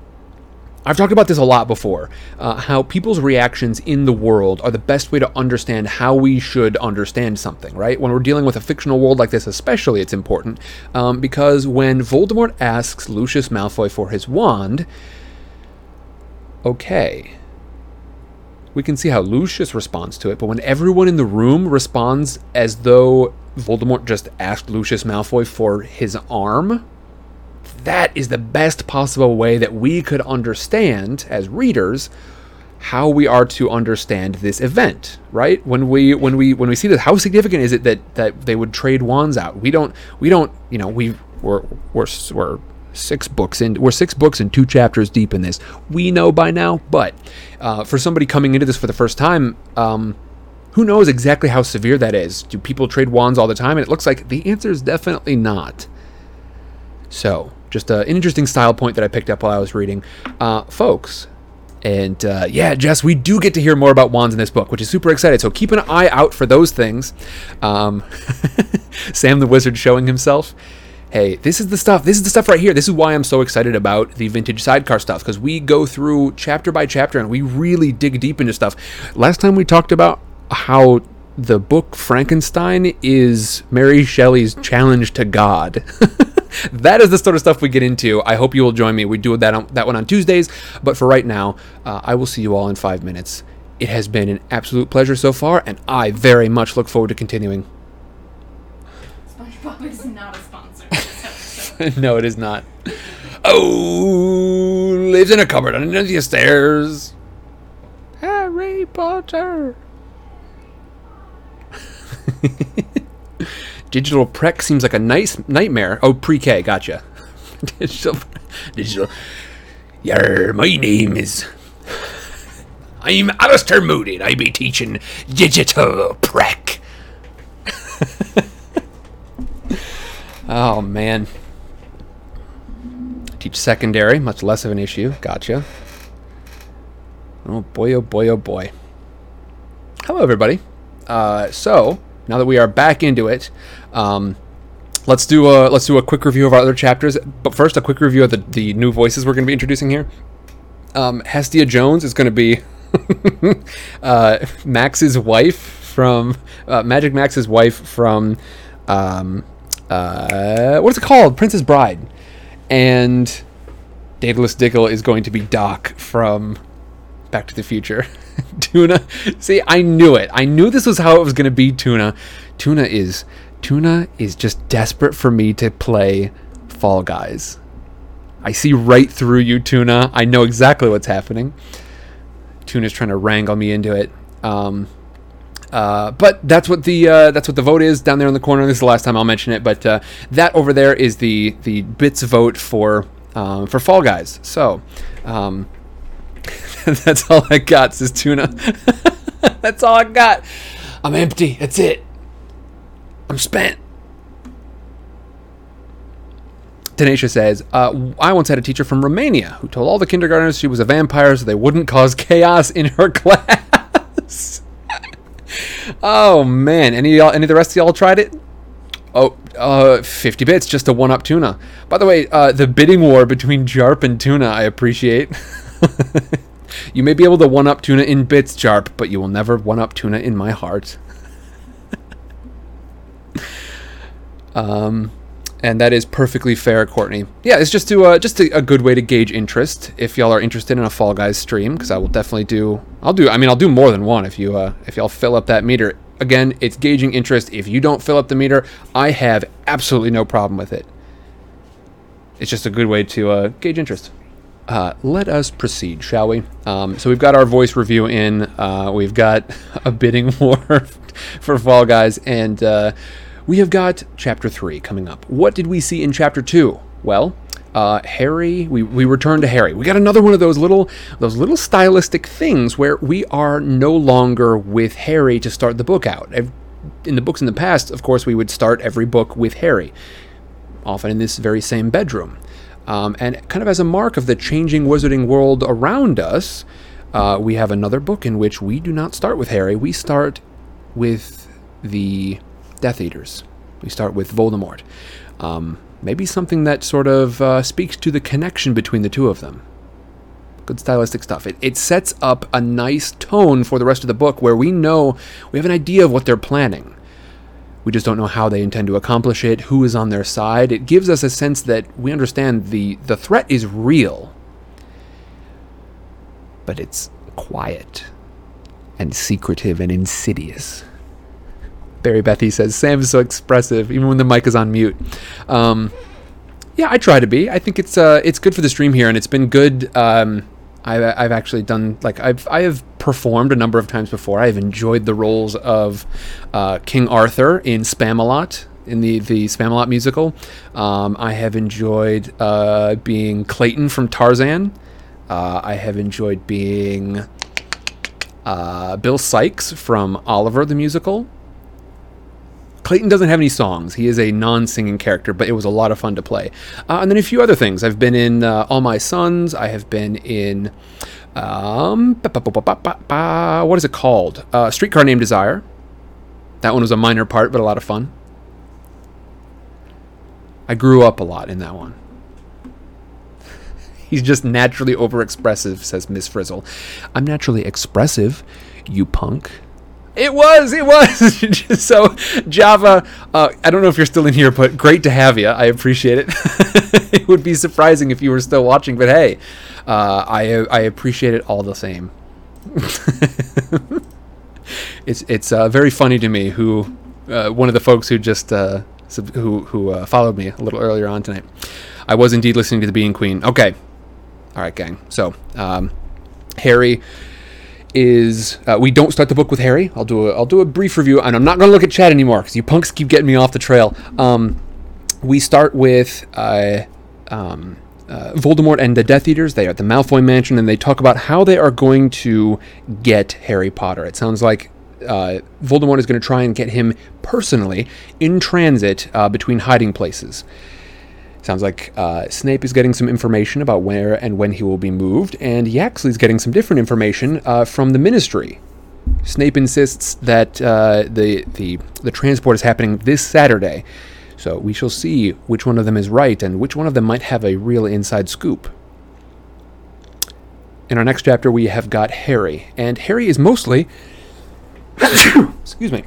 I've talked about this a lot before. Uh, how people's reactions in the world are the best way to understand how we should understand something. Right? When we're dealing with a fictional world like this, especially, it's important um, because when Voldemort asks Lucius Malfoy for his wand, okay we can see how Lucius responds to it, but when everyone in the room responds as though Voldemort just asked Lucius Malfoy for his arm, that is the best possible way that we could understand as readers how we are to understand this event, right? When we when we when we see this, how significant is it that that they would trade wands out? We don't we don't you know we we're we're we're six books in we're six books and two chapters deep in this. We know by now but uh, for somebody coming into this for the first time um, who knows exactly how severe that is? Do people trade wands all the time? And it looks like the answer is definitely not. So just an interesting style point that i picked up while i was reading. Uh, folks and uh, yeah, Jess, we do get to hear more about wands in this book, which is super excited. So keep an eye out for those things. Um, Sam the Wizard showing himself hey, this is the stuff. This is the stuff right here. This is why I'm so excited about the vintage sidecar stuff because we go through chapter by chapter and we really dig deep into stuff. Last time we talked about how the book Frankenstein is Mary Shelley's challenge to God. that is the sort of stuff we get into. I hope you will join me. We do that on, that one on Tuesdays, but for right now, uh, I will see you all in five minutes. It has been an absolute pleasure so far, and I very much look forward to continuing. SpongeBob is not a no, it is not. Oh, lives in a cupboard under the stairs. Harry Potter. Digital Prec seems like a nice nightmare. Oh, pre-K, gotcha. digital, digital. Yer, my name is. I'm Alastor Moody, and I be teaching digital prec. Oh man. Teach secondary, much less of an issue. Gotcha. Oh boy, oh boy, oh boy. Hello, everybody. Uh, so now that we are back into it, um, let's do a let's do a quick review of our other chapters. But first, a quick review of the the new voices we're going to be introducing here. Um, Hestia Jones is going to be uh, Max's wife from uh, Magic Max's wife from um, uh, what's it called? Princess Bride. And Daedalus Diggle is going to be Doc from Back to the Future. Tuna. See, I knew it. I knew this was how it was going to be. Tuna. Tuna is Tuna is just desperate for me to play Fall Guys. I see right through you, Tuna. I know exactly what's happening. Tuna's trying to wrangle me into it. Um, uh, but that's what the uh, that's what the vote is down there in the corner. This is the last time I'll mention it, but uh, that over there is the the bits vote for um, for Fall Guys. So um, that's all I got. Says Tuna. that's all I got. I'm empty. That's it. I'm spent. Tanisha says, uh, I once had a teacher from Romania who told all the kindergartners she was a vampire so they wouldn't cause chaos in her class. Oh man, any of y'all, any of the rest of y'all tried it? Oh, uh, 50 bits just to one up tuna. By the way, uh, the bidding war between Jarp and tuna, I appreciate. you may be able to one up tuna in bits, Jarp, but you will never one up tuna in my heart. um, and that is perfectly fair, Courtney. Yeah, it's just to uh, just a, a good way to gauge interest. If y'all are interested in a Fall Guys stream, because I will definitely do. I'll do. I mean, I'll do more than one if you uh, if y'all fill up that meter. Again, it's gauging interest. If you don't fill up the meter, I have absolutely no problem with it. It's just a good way to uh, gauge interest. Uh, let us proceed, shall we? Um, so we've got our voice review in. Uh, we've got a bidding war for Fall Guys, and uh, we have got chapter three coming up. What did we see in chapter two? Well, uh, Harry, we, we return to Harry. We got another one of those little those little stylistic things where we are no longer with Harry to start the book out. In the books in the past, of course, we would start every book with Harry, often in this very same bedroom. Um, and kind of as a mark of the changing wizarding world around us, uh, we have another book in which we do not start with Harry. We start with the Death Eaters. We start with Voldemort. Um, maybe something that sort of uh, speaks to the connection between the two of them. Good stylistic stuff. It, it sets up a nice tone for the rest of the book where we know, we have an idea of what they're planning. We just don't know how they intend to accomplish it, who is on their side. It gives us a sense that we understand the, the threat is real, but it's quiet and secretive and insidious. Barry Bethy says, Sam is so expressive, even when the mic is on mute. Um, yeah, I try to be. I think it's uh, it's good for the stream here, and it's been good. Um, I, I've actually done like I've I have performed a number of times before. I've enjoyed the roles of uh, King Arthur in Spamalot in the the Spamalot musical. Um, I have enjoyed uh, being Clayton from Tarzan. Uh, I have enjoyed being uh, Bill Sikes from Oliver the musical. Clayton doesn't have any songs. He is a non-singing character, but it was a lot of fun to play. Uh, and then a few other things. I've been in uh, All My Sons. I have been in um, what is it called? Uh, Streetcar Named Desire. That one was a minor part, but a lot of fun. I grew up a lot in that one. He's just naturally overexpressive, says Miss Frizzle. I'm naturally expressive, you punk. It was, it was. so, Java, uh, I don't know if you're still in here, but great to have you. I appreciate it. it would be surprising if you were still watching, but hey, uh, I I appreciate it all the same. it's it's uh, very funny to me who uh, one of the folks who just uh, sub- who who uh, followed me a little earlier on tonight. I was indeed listening to the Being Queen. Okay, all right, gang. So, um, Harry is uh, we don't start the book with Harry. I'll do a I'll do a brief review, and I'm not going to look at chat anymore because you punks keep getting me off the trail. Um, we start with uh, um, uh, Voldemort and the Death Eaters. They are at the Malfoy Mansion, and they talk about how they are going to get Harry Potter. It sounds like uh, Voldemort is going to try and get him personally in transit uh, between hiding places. Sounds like uh, Snape is getting some information about where and when he will be moved, and Yaxley's getting some different information uh, from the Ministry. Snape insists that uh, the, the the transport is happening this Saturday, so we shall see which one of them is right and which one of them might have a real inside scoop. In our next chapter, we have got Harry, and Harry is mostly, excuse me,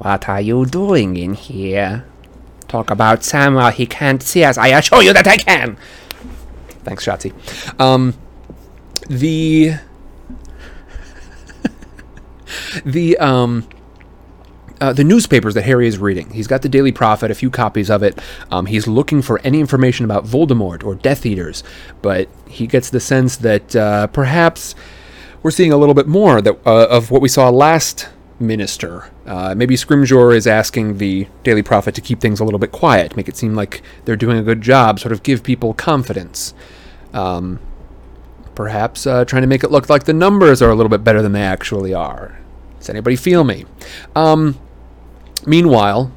What are you doing in here? Talk about Samuel, he can't see us. I assure you that I can. Thanks, Shotzi. Um, the the um. Uh, the newspapers that Harry is reading. He's got the Daily Prophet, a few copies of it. Um, he's looking for any information about Voldemort or Death Eaters, but he gets the sense that uh, perhaps we're seeing a little bit more that uh, of what we saw last minister. Uh, maybe Scrimgeour is asking the Daily Prophet to keep things a little bit quiet, make it seem like they're doing a good job, sort of give people confidence. Um, perhaps uh, trying to make it look like the numbers are a little bit better than they actually are. Does anybody feel me? Um, meanwhile,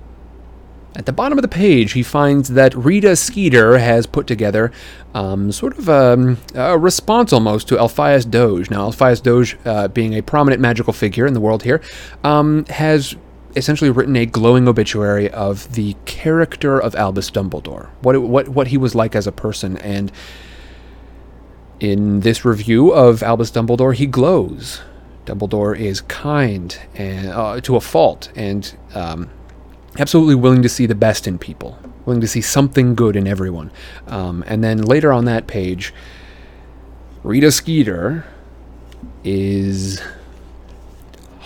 at the bottom of the page, he finds that Rita Skeeter has put together um, sort of a, a, response almost to Elphias Doge. Now, Elphias Doge, uh, being a prominent magical figure in the world here, um, has essentially written a glowing obituary of the character of Albus Dumbledore, what, it, what, what he was like as a person. And in this review of Albus Dumbledore, he glows. Dumbledore is kind and uh, to a fault, and um, absolutely willing to see the best in people, willing to see something good in everyone. Um, and then later on that page, Rita Skeeter is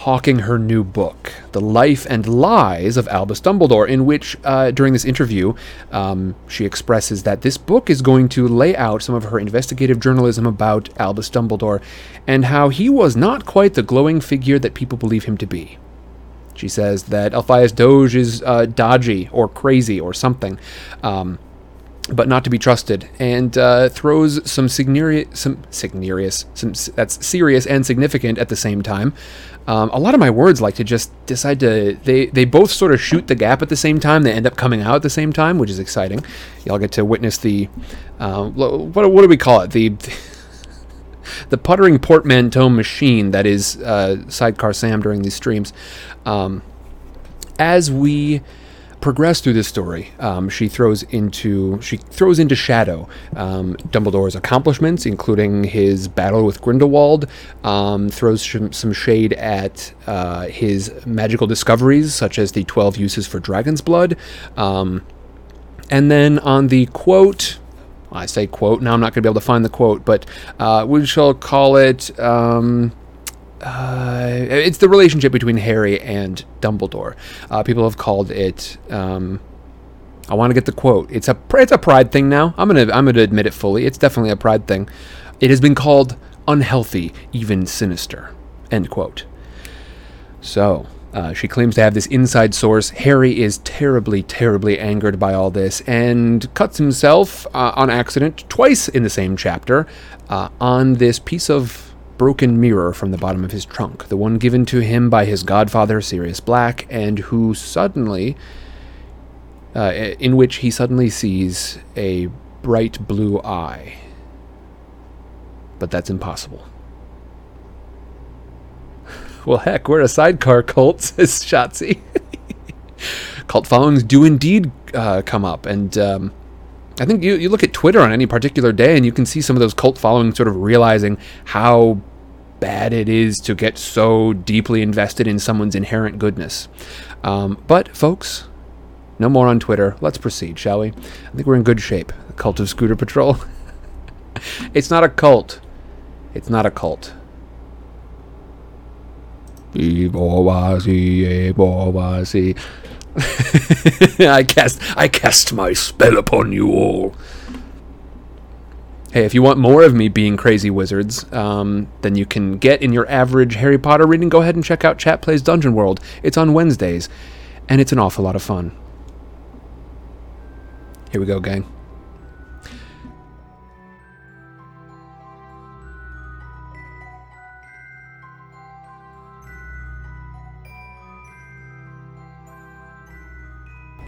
hawking her new book, The Life and Lies of Albus Dumbledore, in which, uh, during this interview, um, she expresses that this book is going to lay out some of her investigative journalism about Albus Dumbledore and how he was not quite the glowing figure that people believe him to be. She says that Elphias Doge is uh, dodgy or crazy or something, um, but not to be trusted, and uh, throws some signerious, some signerious, some that's serious and significant at the same time. Um, a lot of my words like to just decide to they they both sort of shoot the gap at the same time. They end up coming out at the same time, which is exciting. Y'all get to witness the uh, what what do we call it the the puttering portmanteau machine that is uh, Sidecar Sam during these streams. Um, as we progress through this story, um, she throws into she throws into shadow um, Dumbledore's accomplishments, including his battle with Grindelwald. Um, throws sh- some shade at uh, his magical discoveries, such as the twelve uses for dragon's blood. Um, and then on the quote, I say quote. Now I'm not going to be able to find the quote, but uh, we shall call it. Um, uh, it's the relationship between Harry and Dumbledore. Uh, people have called it. Um, I want to get the quote. It's a it's a pride thing now. I'm gonna I'm gonna admit it fully. It's definitely a pride thing. It has been called unhealthy, even sinister. End quote. So uh, she claims to have this inside source. Harry is terribly, terribly angered by all this and cuts himself uh, on accident twice in the same chapter uh, on this piece of broken mirror from the bottom of his trunk, the one given to him by his godfather, Sirius Black, and who suddenly, uh, in which he suddenly sees a bright blue eye. But that's impossible. Well, heck, we're a sidecar cult, says Shotzi. cult followings do indeed uh, come up, and um, I think you, you look at Twitter on any particular day, and you can see some of those cult followings sort of realizing how bad it is to get so deeply invested in someone's inherent goodness. Um, but, folks, no more on Twitter. Let's proceed, shall we? I think we're in good shape. The cult of Scooter Patrol. it's not a cult. It's not a cult. I cast I cast my spell upon you all. Hey, if you want more of me being crazy wizards um, than you can get in your average Harry Potter reading, go ahead and check out Chat Plays Dungeon World. It's on Wednesdays, and it's an awful lot of fun. Here we go, gang.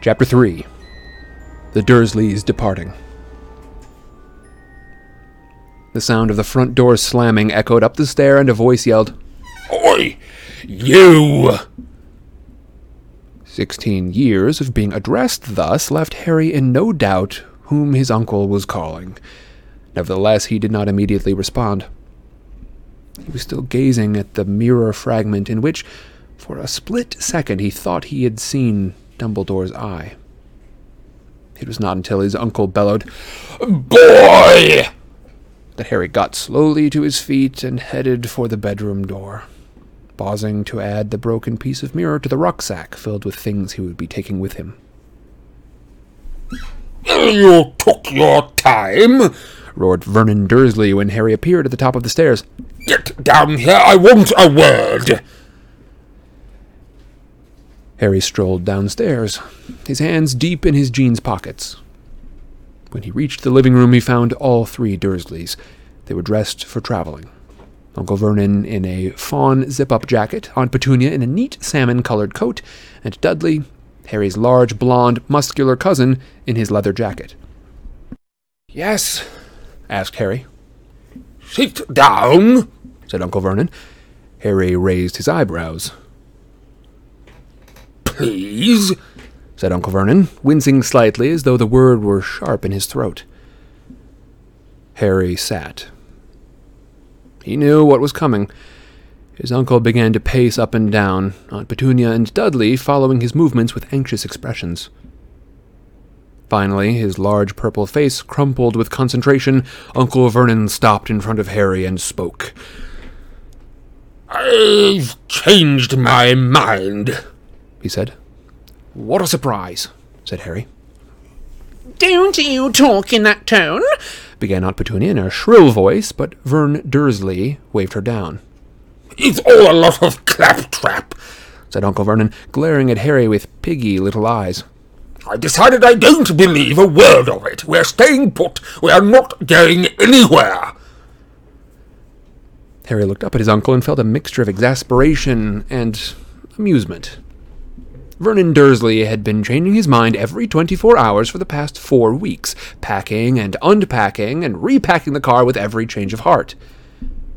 Chapter 3 The Dursleys Departing. The sound of the front door slamming echoed up the stair, and a voice yelled, Oi! You! Sixteen years of being addressed thus left Harry in no doubt whom his uncle was calling. Nevertheless, he did not immediately respond. He was still gazing at the mirror fragment in which, for a split second, he thought he had seen Dumbledore's eye. It was not until his uncle bellowed, Boy! that Harry got slowly to his feet and headed for the bedroom door, pausing to add the broken piece of mirror to the rucksack filled with things he would be taking with him. You took your time. Roared Vernon Dursley when Harry appeared at the top of the stairs. Get down here, I want a word. Harry strolled downstairs, his hands deep in his jeans pockets. When he reached the living room, he found all three Dursleys. They were dressed for traveling. Uncle Vernon in a fawn zip up jacket, Aunt Petunia in a neat salmon colored coat, and Dudley, Harry's large, blond, muscular cousin, in his leather jacket. Yes? asked Harry. Sit down. said Uncle Vernon. Harry raised his eyebrows. Please. said Uncle Vernon, wincing slightly as though the word were sharp in his throat. Harry sat. He knew what was coming. His uncle began to pace up and down, Aunt Petunia and Dudley following his movements with anxious expressions. Finally, his large purple face crumpled with concentration. Uncle Vernon stopped in front of Harry and spoke. I've changed my mind. He said. What a surprise, said Harry. Don't you talk in that tone. Began Aunt Petunia in a shrill voice, but Vern Dursley waved her down. It's all a lot of claptrap. said Uncle Vernon, glaring at Harry with piggy little eyes. I decided I don't believe a word of it. We're staying put. We're not going anywhere. Harry looked up at his uncle and felt a mixture of exasperation and amusement. Vernon Dursley had been changing his mind every 24 hours for the past four weeks, packing and unpacking and repacking the car with every change of heart.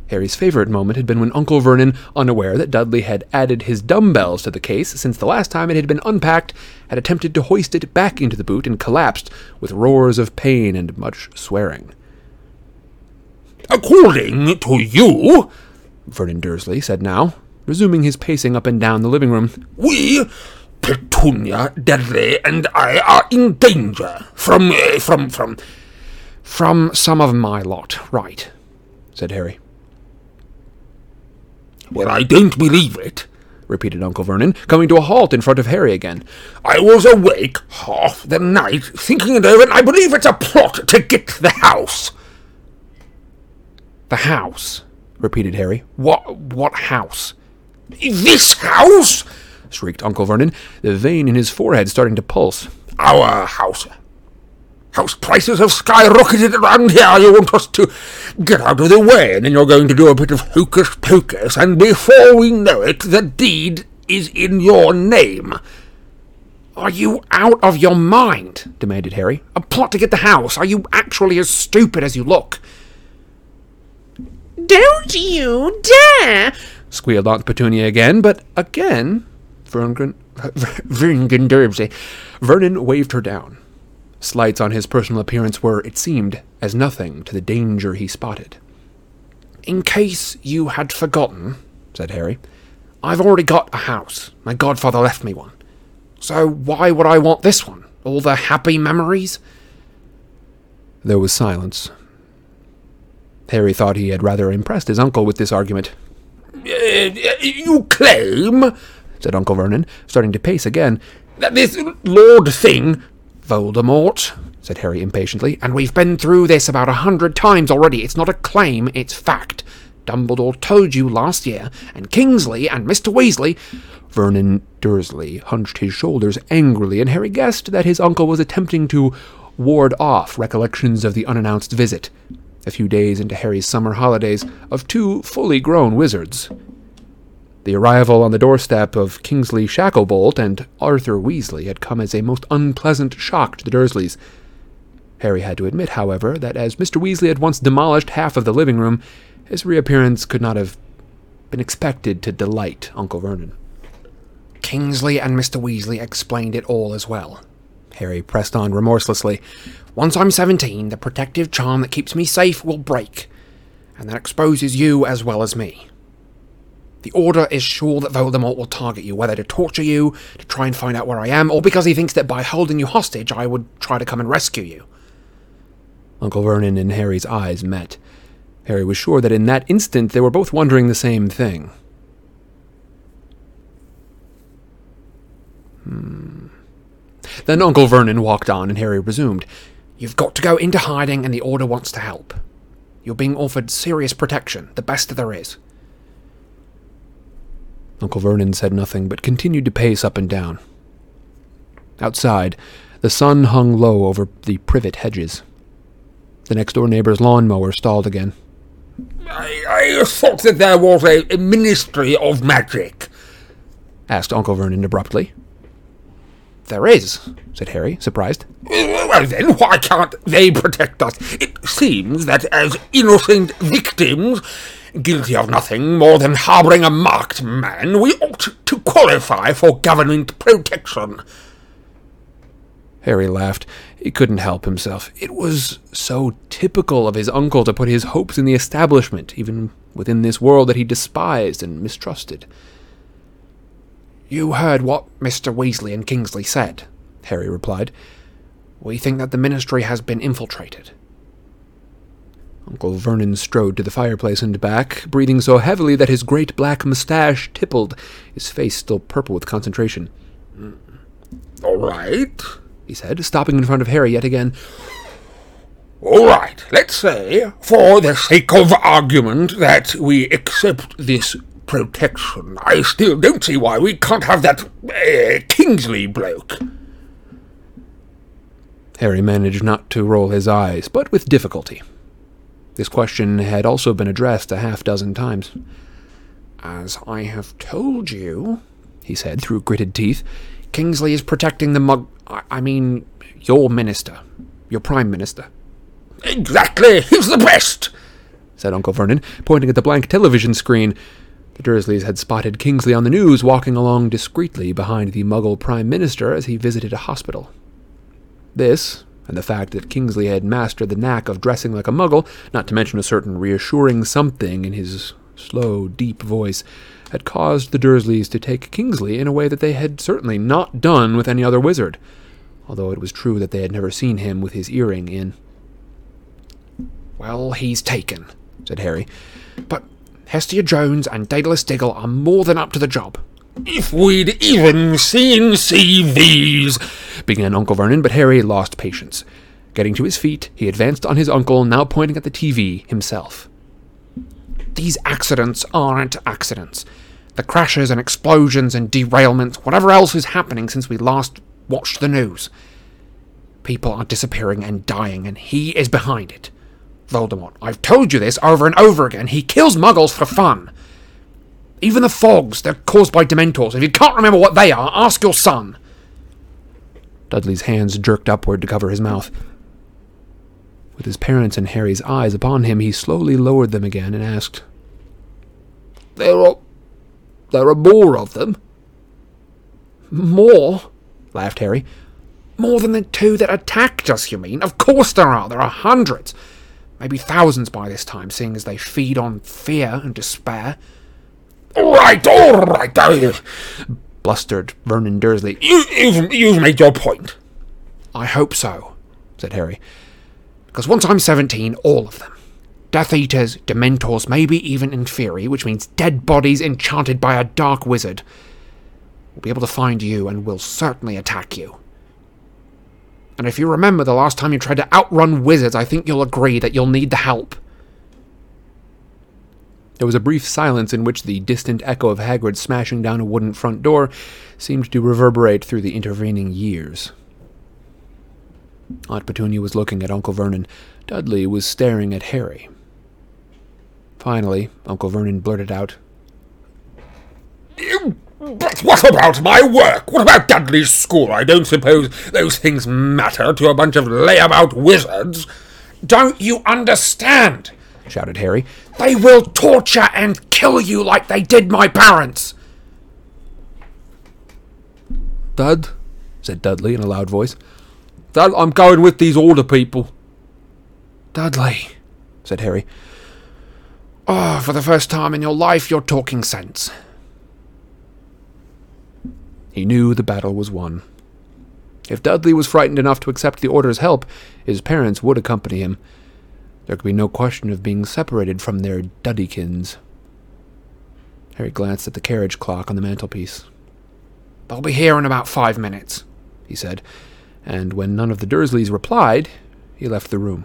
Harry's favorite moment had been when Uncle Vernon, unaware that Dudley had added his dumbbells to the case since the last time it had been unpacked, had attempted to hoist it back into the boot and collapsed with roars of pain and much swearing. According to you, Vernon Dursley said now, resuming his pacing up and down the living room. we, Petunia, Dudley, and I are in danger from, uh, from, from. From some of my lot, right, said Harry. Well, I don't believe it. repeated Uncle Vernon, coming to a halt in front of Harry again. I was awake half the night thinking it over, and I believe it's a plot to get the house. The house, repeated Harry. What what house? This house? Shrieked Uncle Vernon, the vein in his forehead starting to pulse. Our house. House prices have skyrocketed around here. You want us to get out of the way, and then you're going to do a bit of hocus pocus, and before we know it, the deed is in your name. Are you out of your mind? demanded Harry. A plot to get the house. Are you actually as stupid as you look? Don't you dare! squealed Aunt Petunia again, but again, Vernon, Vernon waved her down. Slights on his personal appearance were, it seemed, as nothing to the danger he spotted. In case you had forgotten, said Harry, I've already got a house. My godfather left me one. So why would I want this one? All the happy memories? There was silence. Harry thought he had rather impressed his uncle with this argument. Uh, you claim said Uncle Vernon, starting to pace again. that this Lord thing. Voldemort, said Harry impatiently, and we've been through this about a hundred times already. It's not a claim, it's fact. Dumbledore told you last year, and Kingsley and Mr. Weasley. Vernon Dursley hunched his shoulders angrily, and Harry guessed that his uncle was attempting to ward off recollections of the unannounced visit, a few days into Harry's summer holidays, of two fully grown wizards. The arrival on the doorstep of Kingsley Shacklebolt and Arthur Weasley had come as a most unpleasant shock to the Dursleys. Harry had to admit, however, that as Mr. Weasley had once demolished half of the living room, his reappearance could not have been expected to delight Uncle Vernon. Kingsley and Mr. Weasley explained it all as well. Harry pressed on remorselessly. Once I'm seventeen, the protective charm that keeps me safe will break, and that exposes you as well as me. The Order is sure that Voldemort will target you, whether to torture you, to try and find out where I am, or because he thinks that by holding you hostage, I would try to come and rescue you. Uncle Vernon and Harry's eyes met. Harry was sure that in that instant they were both wondering the same thing. Hmm. Then Uncle Vernon walked on and Harry resumed. You've got to go into hiding, and the Order wants to help. You're being offered serious protection, the best there is. Uncle Vernon said nothing, but continued to pace up and down. Outside, the sun hung low over the privet hedges. The next door neighbor's lawnmower stalled again. I, I thought that there was a, a ministry of magic. Asked Uncle Vernon abruptly. There is, said Harry, surprised. Well then, why can't they protect us? It seems that as innocent victims, guilty of nothing more than harbouring a marked man, we ought to qualify for government protection. Harry laughed. He couldn't help himself. It was so typical of his uncle to put his hopes in the establishment, even within this world that he despised and mistrusted. You heard what Mr. Weasley and Kingsley said, Harry replied. We think that the ministry has been infiltrated. Uncle Vernon strode to the fireplace and back, breathing so heavily that his great black moustache tippled, his face still purple with concentration. All right, he said, stopping in front of Harry yet again. All right, let's say, for the sake of argument, that we accept this protection. I still don't see why we can't have that uh, Kingsley bloke. Harry managed not to roll his eyes, but with difficulty. This question had also been addressed a half dozen times. As I have told you, he said through gritted teeth, Kingsley is protecting the mug. I, mean, your minister, your prime minister. Exactly, he's the best, said Uncle Vernon, pointing at the blank television screen. The Dursleys had spotted Kingsley on the news walking along discreetly behind the Muggle Prime Minister as he visited a hospital. This, and the fact that Kingsley had mastered the knack of dressing like a muggle, not to mention a certain reassuring something in his slow, deep voice, had caused the Dursleys to take Kingsley in a way that they had certainly not done with any other wizard, although it was true that they had never seen him with his earring in. Well, he's taken, said Harry. But Hestia Jones and Daedalus Diggle are more than up to the job. If we'd even seen CVs, began Uncle Vernon, but Harry lost patience. Getting to his feet, he advanced on his uncle, now pointing at the TV himself. These accidents aren't accidents. The crashes and explosions and derailments, whatever else is happening since we last watched the news. People are disappearing and dying, and he is behind it. Voldemort, I've told you this over and over again. He kills muggles for fun. Even the fogs, they're caused by Dementors. If you can't remember what they are, ask your son. Dudley's hands jerked upward to cover his mouth. With his parents and Harry's eyes upon him, he slowly lowered them again and asked, There are. there are more of them? More? laughed Harry. More than the two that attacked us, you mean? Of course there are. There are hundreds. Maybe thousands by this time, seeing as they feed on fear and despair. All right, all right, uh, blustered Vernon Dursley. You, you've, you've made your point. I hope so, said Harry. Because once I'm 17, all of them. Death Eaters, Dementors, maybe even Inferi, which means dead bodies enchanted by a dark wizard, will be able to find you and will certainly attack you. And if you remember the last time you tried to outrun wizards, I think you'll agree that you'll need the help. There was a brief silence in which the distant echo of Hagrid smashing down a wooden front door seemed to reverberate through the intervening years. Aunt Petunia was looking at Uncle Vernon. Dudley was staring at Harry. Finally, Uncle Vernon blurted out, But what about my work? What about Dudley's school? I don't suppose those things matter to a bunch of layabout wizards. Don't you understand? Shouted Harry. They will torture and kill you like they did my parents. Dad, said Dudley in a loud voice. Dad, I'm going with these order people. Dudley, said Harry. Oh, for the first time in your life, you're talking sense. He knew the battle was won. If Dudley was frightened enough to accept the order's help, his parents would accompany him. There could be no question of being separated from their Duddykins. Harry glanced at the carriage clock on the mantelpiece. They'll be here in about five minutes. he said, and when none of the Dursleys replied, he left the room.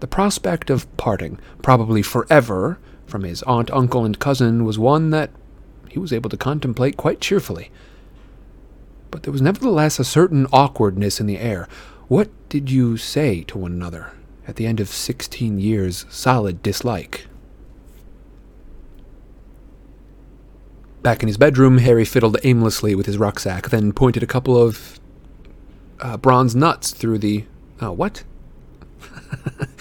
The prospect of parting, probably forever, from his aunt, uncle, and cousin was one that he was able to contemplate quite cheerfully. But there was nevertheless a certain awkwardness in the air. What did you say to one another at the end of sixteen years' solid dislike? Back in his bedroom, Harry fiddled aimlessly with his rucksack, then pointed a couple of uh, bronze nuts through the. Oh, what?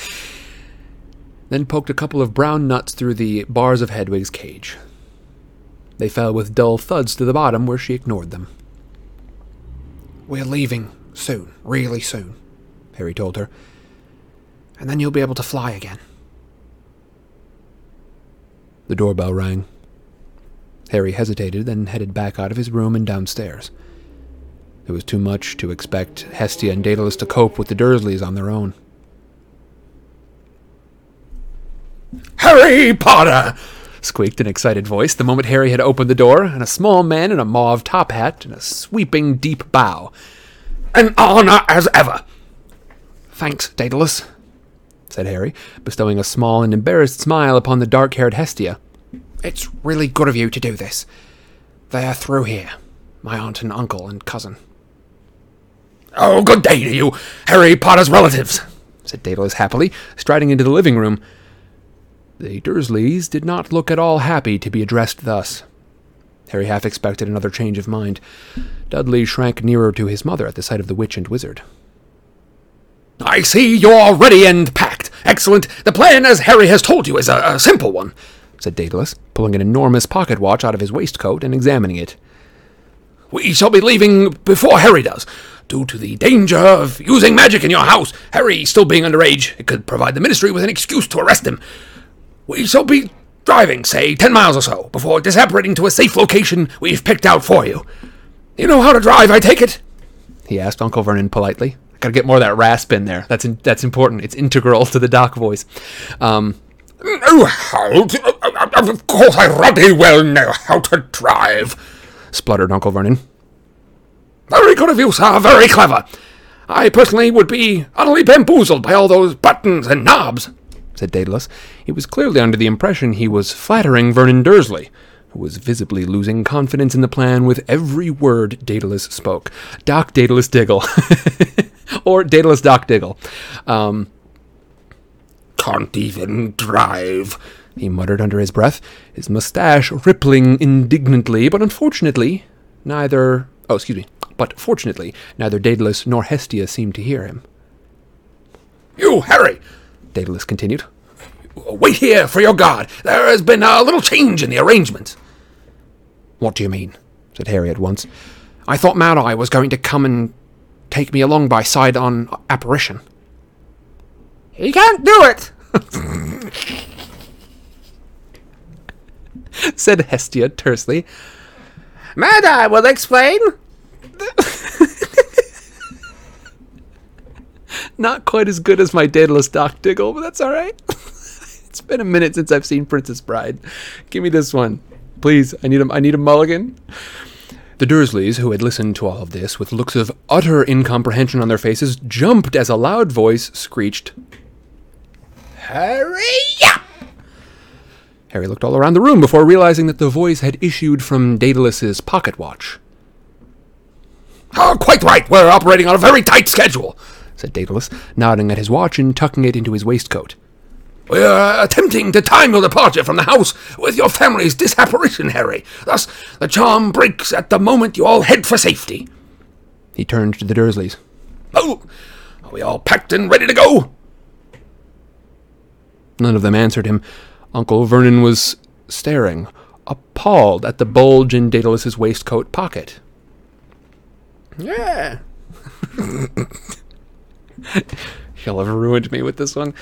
then poked a couple of brown nuts through the bars of Hedwig's cage. They fell with dull thuds to the bottom, where she ignored them. We're leaving soon, really soon, Harry told her. And then you'll be able to fly again. The doorbell rang. Harry hesitated, then headed back out of his room and downstairs. It was too much to expect Hestia and Daedalus to cope with the Dursleys on their own. Harry Potter! squeaked an excited voice the moment Harry had opened the door, and a small man in a mauve top hat and a sweeping deep bow. An honor as ever! Thanks, Daedalus. said Harry, bestowing a small and embarrassed smile upon the dark haired Hestia. It's really good of you to do this. They're through here. My aunt and uncle and cousin. Oh, good day to you, Harry Potter's relatives! said Daedalus happily, striding into the living room. The Dursleys did not look at all happy to be addressed thus. Harry half expected another change of mind. Dudley shrank nearer to his mother at the sight of the witch and wizard. I see you're ready and packed. Excellent. The plan, as Harry has told you, is a, a simple one. said Daedalus, pulling an enormous pocket watch out of his waistcoat and examining it. We shall be leaving before Harry does. Due to the danger of using magic in your house, Harry still being underage, it could provide the Ministry with an excuse to arrest him. We shall be driving, say, ten miles or so, before disapparating to a safe location we've picked out for you. You know how to drive, I take it? He asked Uncle Vernon politely. I Gotta get more of that rasp in there. That's in, that's important. It's integral to the Doc voice. Um, Oh, how to, Of course, I ruddy well know how to drive. spluttered Uncle Vernon. Very good of you, sir. Very clever. I personally would be utterly bamboozled by all those buttons and knobs. Said Daedalus. He was clearly under the impression he was flattering Vernon Dursley, who was visibly losing confidence in the plan with every word Daedalus spoke. Doc Daedalus Diggle. or Daedalus Doc Diggle. Um, Can't even drive. he muttered under his breath, his mustache rippling indignantly, but unfortunately, neither. Oh, excuse me. But fortunately, neither Daedalus nor Hestia seemed to hear him. You, Harry, Daedalus continued. wait here for your guard. There has been a little change in the arrangements. What do you mean? said Harry at once. I thought Mad Eye was going to come and take me along by side on apparition. He can't do it. said Hestia tersely. Mad Eye will explain. Not quite as good as my Daedalus Doc Diggle, but that's all right. it's been a minute since I've seen Princess Bride. Give me this one, please. I need a, I need a mulligan. The Dursleys, who had listened to all of this with looks of utter incomprehension on their faces, jumped as a loud voice screeched, Hurry up! Harry looked all around the room before realizing that the voice had issued from Daedalus's pocket watch. Oh, quite right. We're operating on a very tight schedule. Said Daedalus, nodding at his watch and tucking it into his waistcoat. We're uh, attempting to time your departure from the house with your family's disapparition, Harry. Thus, the charm breaks at the moment you all head for safety. He turned to the Dursleys. Oh, are we all packed and ready to go? None of them answered him. Uncle Vernon was staring, appalled at the bulge in Daedalus's waistcoat pocket. Yeah. He'll have ruined me with this one.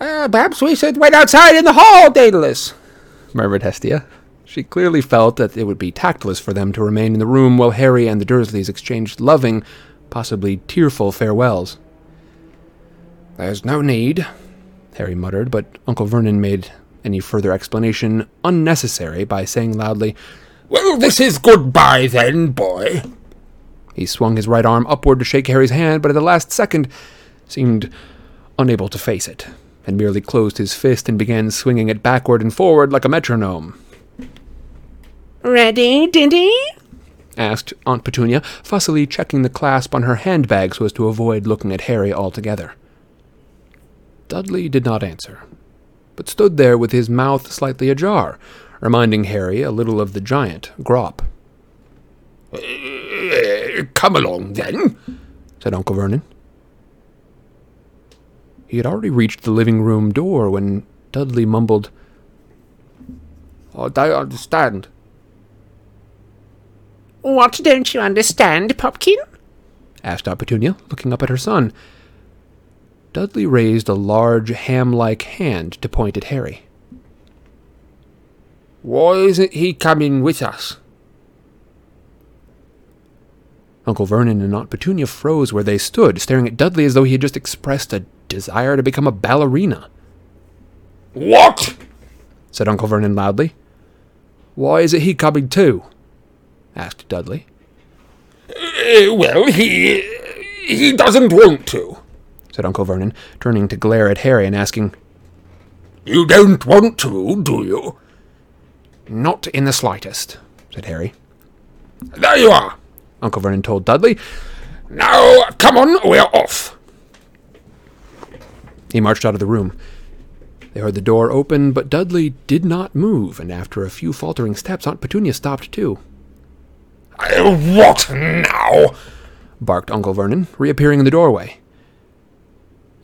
Uh, perhaps we should wait outside in the hall, Daedalus. murmured Hestia. She clearly felt that it would be tactless for them to remain in the room while Harry and the Dursleys exchanged loving, possibly tearful farewells. There's no need, Harry muttered, but Uncle Vernon made any further explanation unnecessary by saying loudly, Well, this is goodbye then, boy. He swung his right arm upward to shake Harry's hand, but at the last second seemed unable to face it, and merely closed his fist and began swinging it backward and forward like a metronome. Ready, Dindy? asked Aunt Petunia, fussily checking the clasp on her handbag so as to avoid looking at Harry altogether. Dudley did not answer, but stood there with his mouth slightly ajar, reminding Harry a little of the giant, Grawp. Eh, Come along then, said Uncle Vernon. He had already reached the living room door when Dudley mumbled, I don't understand. What don't you understand, Popkin? asked Aunt Petunia, looking up at her son. Dudley raised a large ham like hand to point at Harry. Why isn't he coming with us? Uncle Vernon and Aunt Petunia froze where they stood, staring at Dudley as though he had just expressed a desire to become a ballerina. What? said Uncle Vernon loudly. Why is it he coming too? asked Dudley. Uh, well, he. he doesn't want to. said Uncle Vernon, turning to glare at Harry and asking, You don't want to, do you? Not in the slightest, said Harry. There you are. Uncle Vernon told Dudley. Now, come on, we're off. He marched out of the room. They heard the door open, but Dudley did not move, and after a few faltering steps, Aunt Petunia stopped too. What now? barked Uncle Vernon, reappearing in the doorway.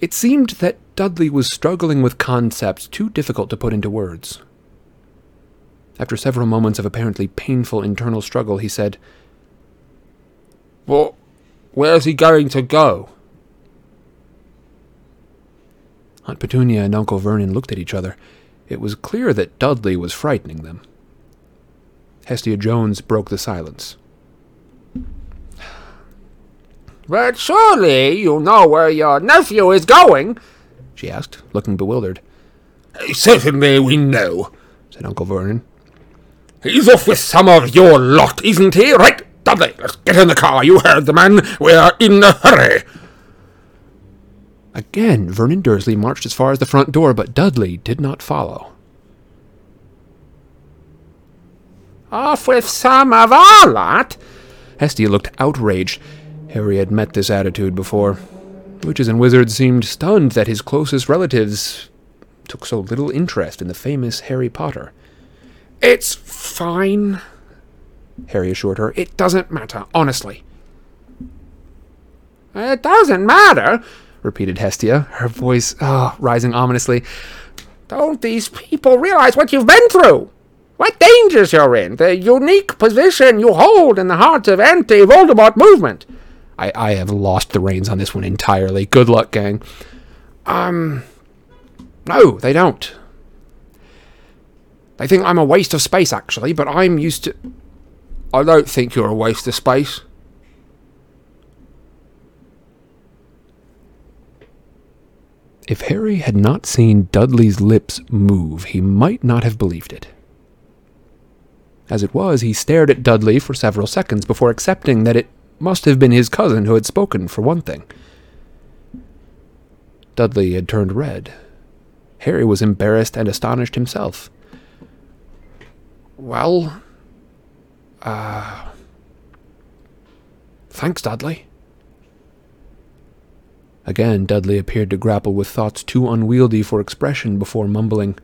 It seemed that Dudley was struggling with concepts too difficult to put into words. After several moments of apparently painful internal struggle, he said, Well, where's he going to go? Aunt Petunia and Uncle Vernon looked at each other. It was clear that Dudley was frightening them. Hestia Jones broke the silence. But surely you know where your nephew is going. She asked, looking bewildered. Certainly we know, said Uncle Vernon. He's off with some of your lot, isn't he? Right, Dudley, let's get in the car. You heard the man. We're in a hurry. Again, Vernon Dursley marched as far as the front door, but Dudley did not follow. Off with some of our lot? Hestia looked outraged. Harry had met this attitude before. Witches and wizards seemed stunned that his closest relatives took so little interest in the famous Harry Potter. It's fine, Harry assured her. It doesn't matter, honestly. It doesn't matter, repeated Hestia, her voice oh, rising ominously. Don't these people realize what you've been through? What dangers you're in? The unique position you hold in the heart of anti-Voldemort movement? I, I have lost the reins on this one entirely. Good luck, gang. Um, no, they don't. They think I'm a waste of space, actually, but I'm used to. I don't think you're a waste of space. If Harry had not seen Dudley's lips move, he might not have believed it. As it was, he stared at Dudley for several seconds before accepting that it must have been his cousin who had spoken, for one thing. Dudley had turned red. Harry was embarrassed and astonished himself. Well, uh. Thanks, Dudley. Again, Dudley appeared to grapple with thoughts too unwieldy for expression before mumbling,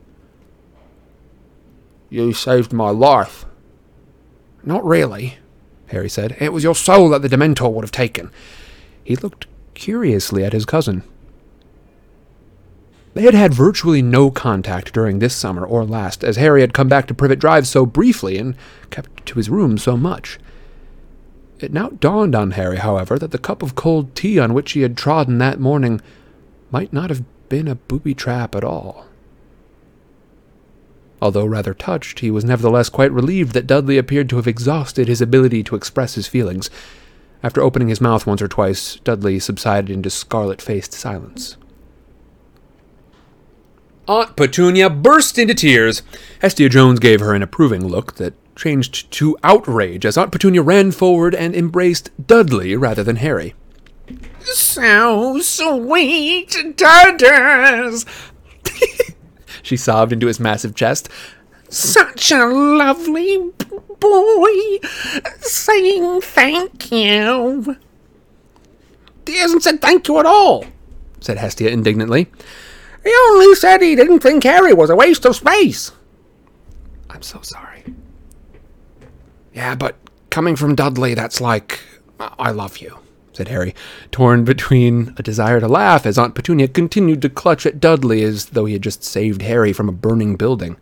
You saved my life. Not really, Harry said. It was your soul that the Dementor would have taken. He looked curiously at his cousin. They had had virtually no contact during this summer or last, as Harry had come back to Privet Drive so briefly and kept to his room so much. It now dawned on Harry, however, that the cup of cold tea on which he had trodden that morning might not have been a booby trap at all. Although rather touched, he was nevertheless quite relieved that Dudley appeared to have exhausted his ability to express his feelings. After opening his mouth once or twice, Dudley subsided into scarlet faced silence. Aunt Petunia burst into tears. Hestia Jones gave her an approving look that changed to outrage as Aunt Petunia ran forward and embraced Dudley rather than Harry. So sweet, Dudders. She sobbed into his massive chest. Such a lovely b- boy. Saying thank you. He hasn't said thank you at all. said Hestia indignantly. He only said he didn't think Harry was a waste of space. I'm so sorry. Yeah, but coming from Dudley, that's like, I love you. said Harry, torn between a desire to laugh as Aunt Petunia continued to clutch at Dudley as though he had just saved Harry from a burning building.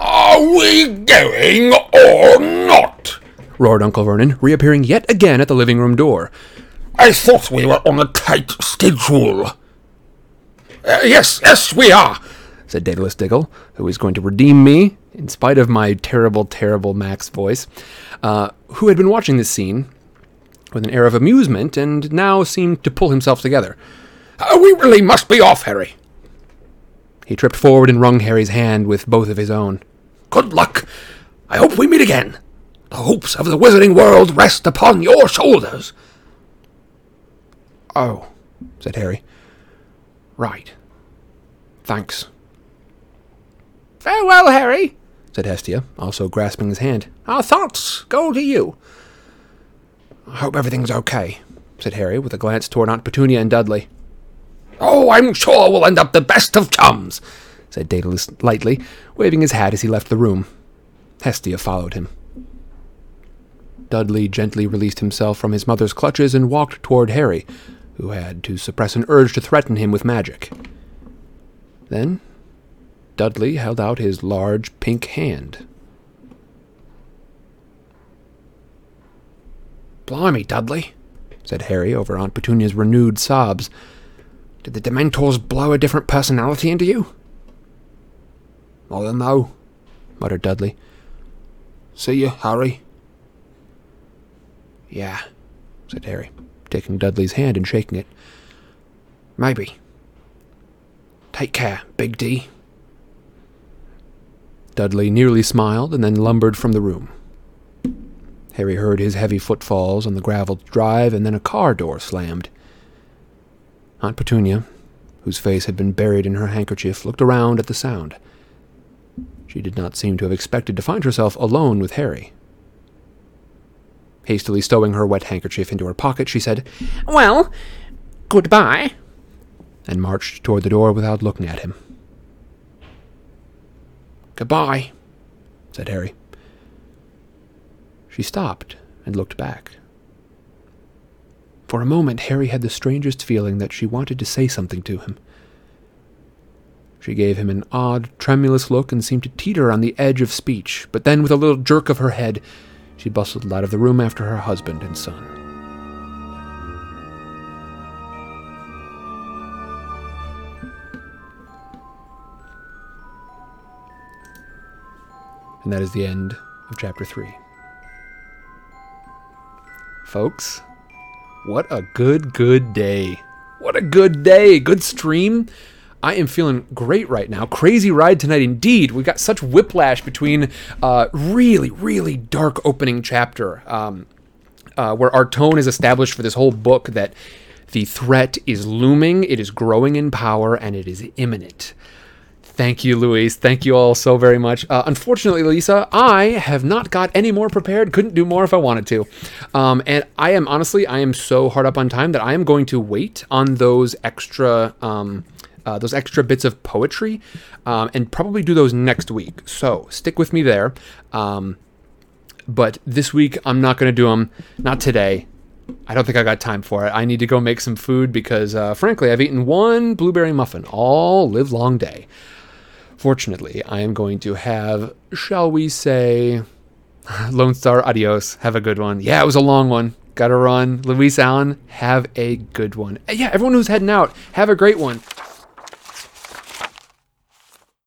Are we going or not? roared Uncle Vernon, reappearing yet again at the living room door. I thought we were on a tight schedule. Uh, yes, yes, we are. said Daedalus Diggle, who is going to redeem me, in spite of my terrible, terrible Max voice, uh, who had been watching this scene with an air of amusement and now seemed to pull himself together. Uh, we really must be off, Harry. He tripped forward and wrung Harry's hand with both of his own. Good luck. I hope we meet again. The hopes of the wizarding world rest upon your shoulders. Oh, said Harry. Right. Thanks, Farewell, Harry. said Hestia, also grasping his hand. Our thoughts go to you. I hope everything's okay, said Harry, with a glance toward Aunt Petunia and Dudley. Oh, I'm sure we'll end up the best of chums. said Daedalus lightly, waving his hat as he left the room. Hestia followed him. Dudley gently released himself from his mother's clutches and walked toward Harry, who had to suppress an urge to threaten him with magic. Then Dudley held out his large pink hand. Blimey, Dudley, said Harry over Aunt Petunia's renewed sobs. did the Dementors blow a different personality into you? I don't know, muttered Dudley. See you, Harry. Yeah, said Harry, taking Dudley's hand and shaking it. maybe. Take care, Big D. Dudley nearly smiled and then lumbered from the room. Harry heard his heavy footfalls on the graveled drive, and then a car door slammed. Aunt Petunia, whose face had been buried in her handkerchief, looked around at the sound. She did not seem to have expected to find herself alone with Harry. Hastily stowing her wet handkerchief into her pocket, she said, Well, goodbye. And marched toward the door without looking at him. Goodbye. said Harry. She stopped and looked back. For a moment, Harry had the strangest feeling that she wanted to say something to him. She gave him an odd, tremulous look and seemed to teeter on the edge of speech, but then, with a little jerk of her head, she bustled out of the room after her husband and son. And that is the end of chapter 3. Folks, what a good, good day. What a good day. Good stream. I am feeling great right now. Crazy ride tonight indeed. We got such whiplash between uh, really, really dark opening chapter, um, uh, where our tone is established for this whole book that the threat is looming, it is growing in power, and it is imminent. Thank you, Louise. Thank you all so very much. Uh, unfortunately, Lisa, I have not got any more prepared. Couldn't do more if I wanted to. Um, and I am honestly, I am so hard up on time that I am going to wait on those extra, um, uh, those extra bits of poetry, um, and probably do those next week. So stick with me there. Um, but this week I'm not going to do them. Not today. I don't think I got time for it. I need to go make some food because, uh, frankly, I've eaten one blueberry muffin all live long day. Fortunately, I am going to have, shall we say, Lone Star, adios. Have a good one. Yeah, it was a long one. Gotta run. Luis Allen, have a good one. Yeah, everyone who's heading out, have a great one.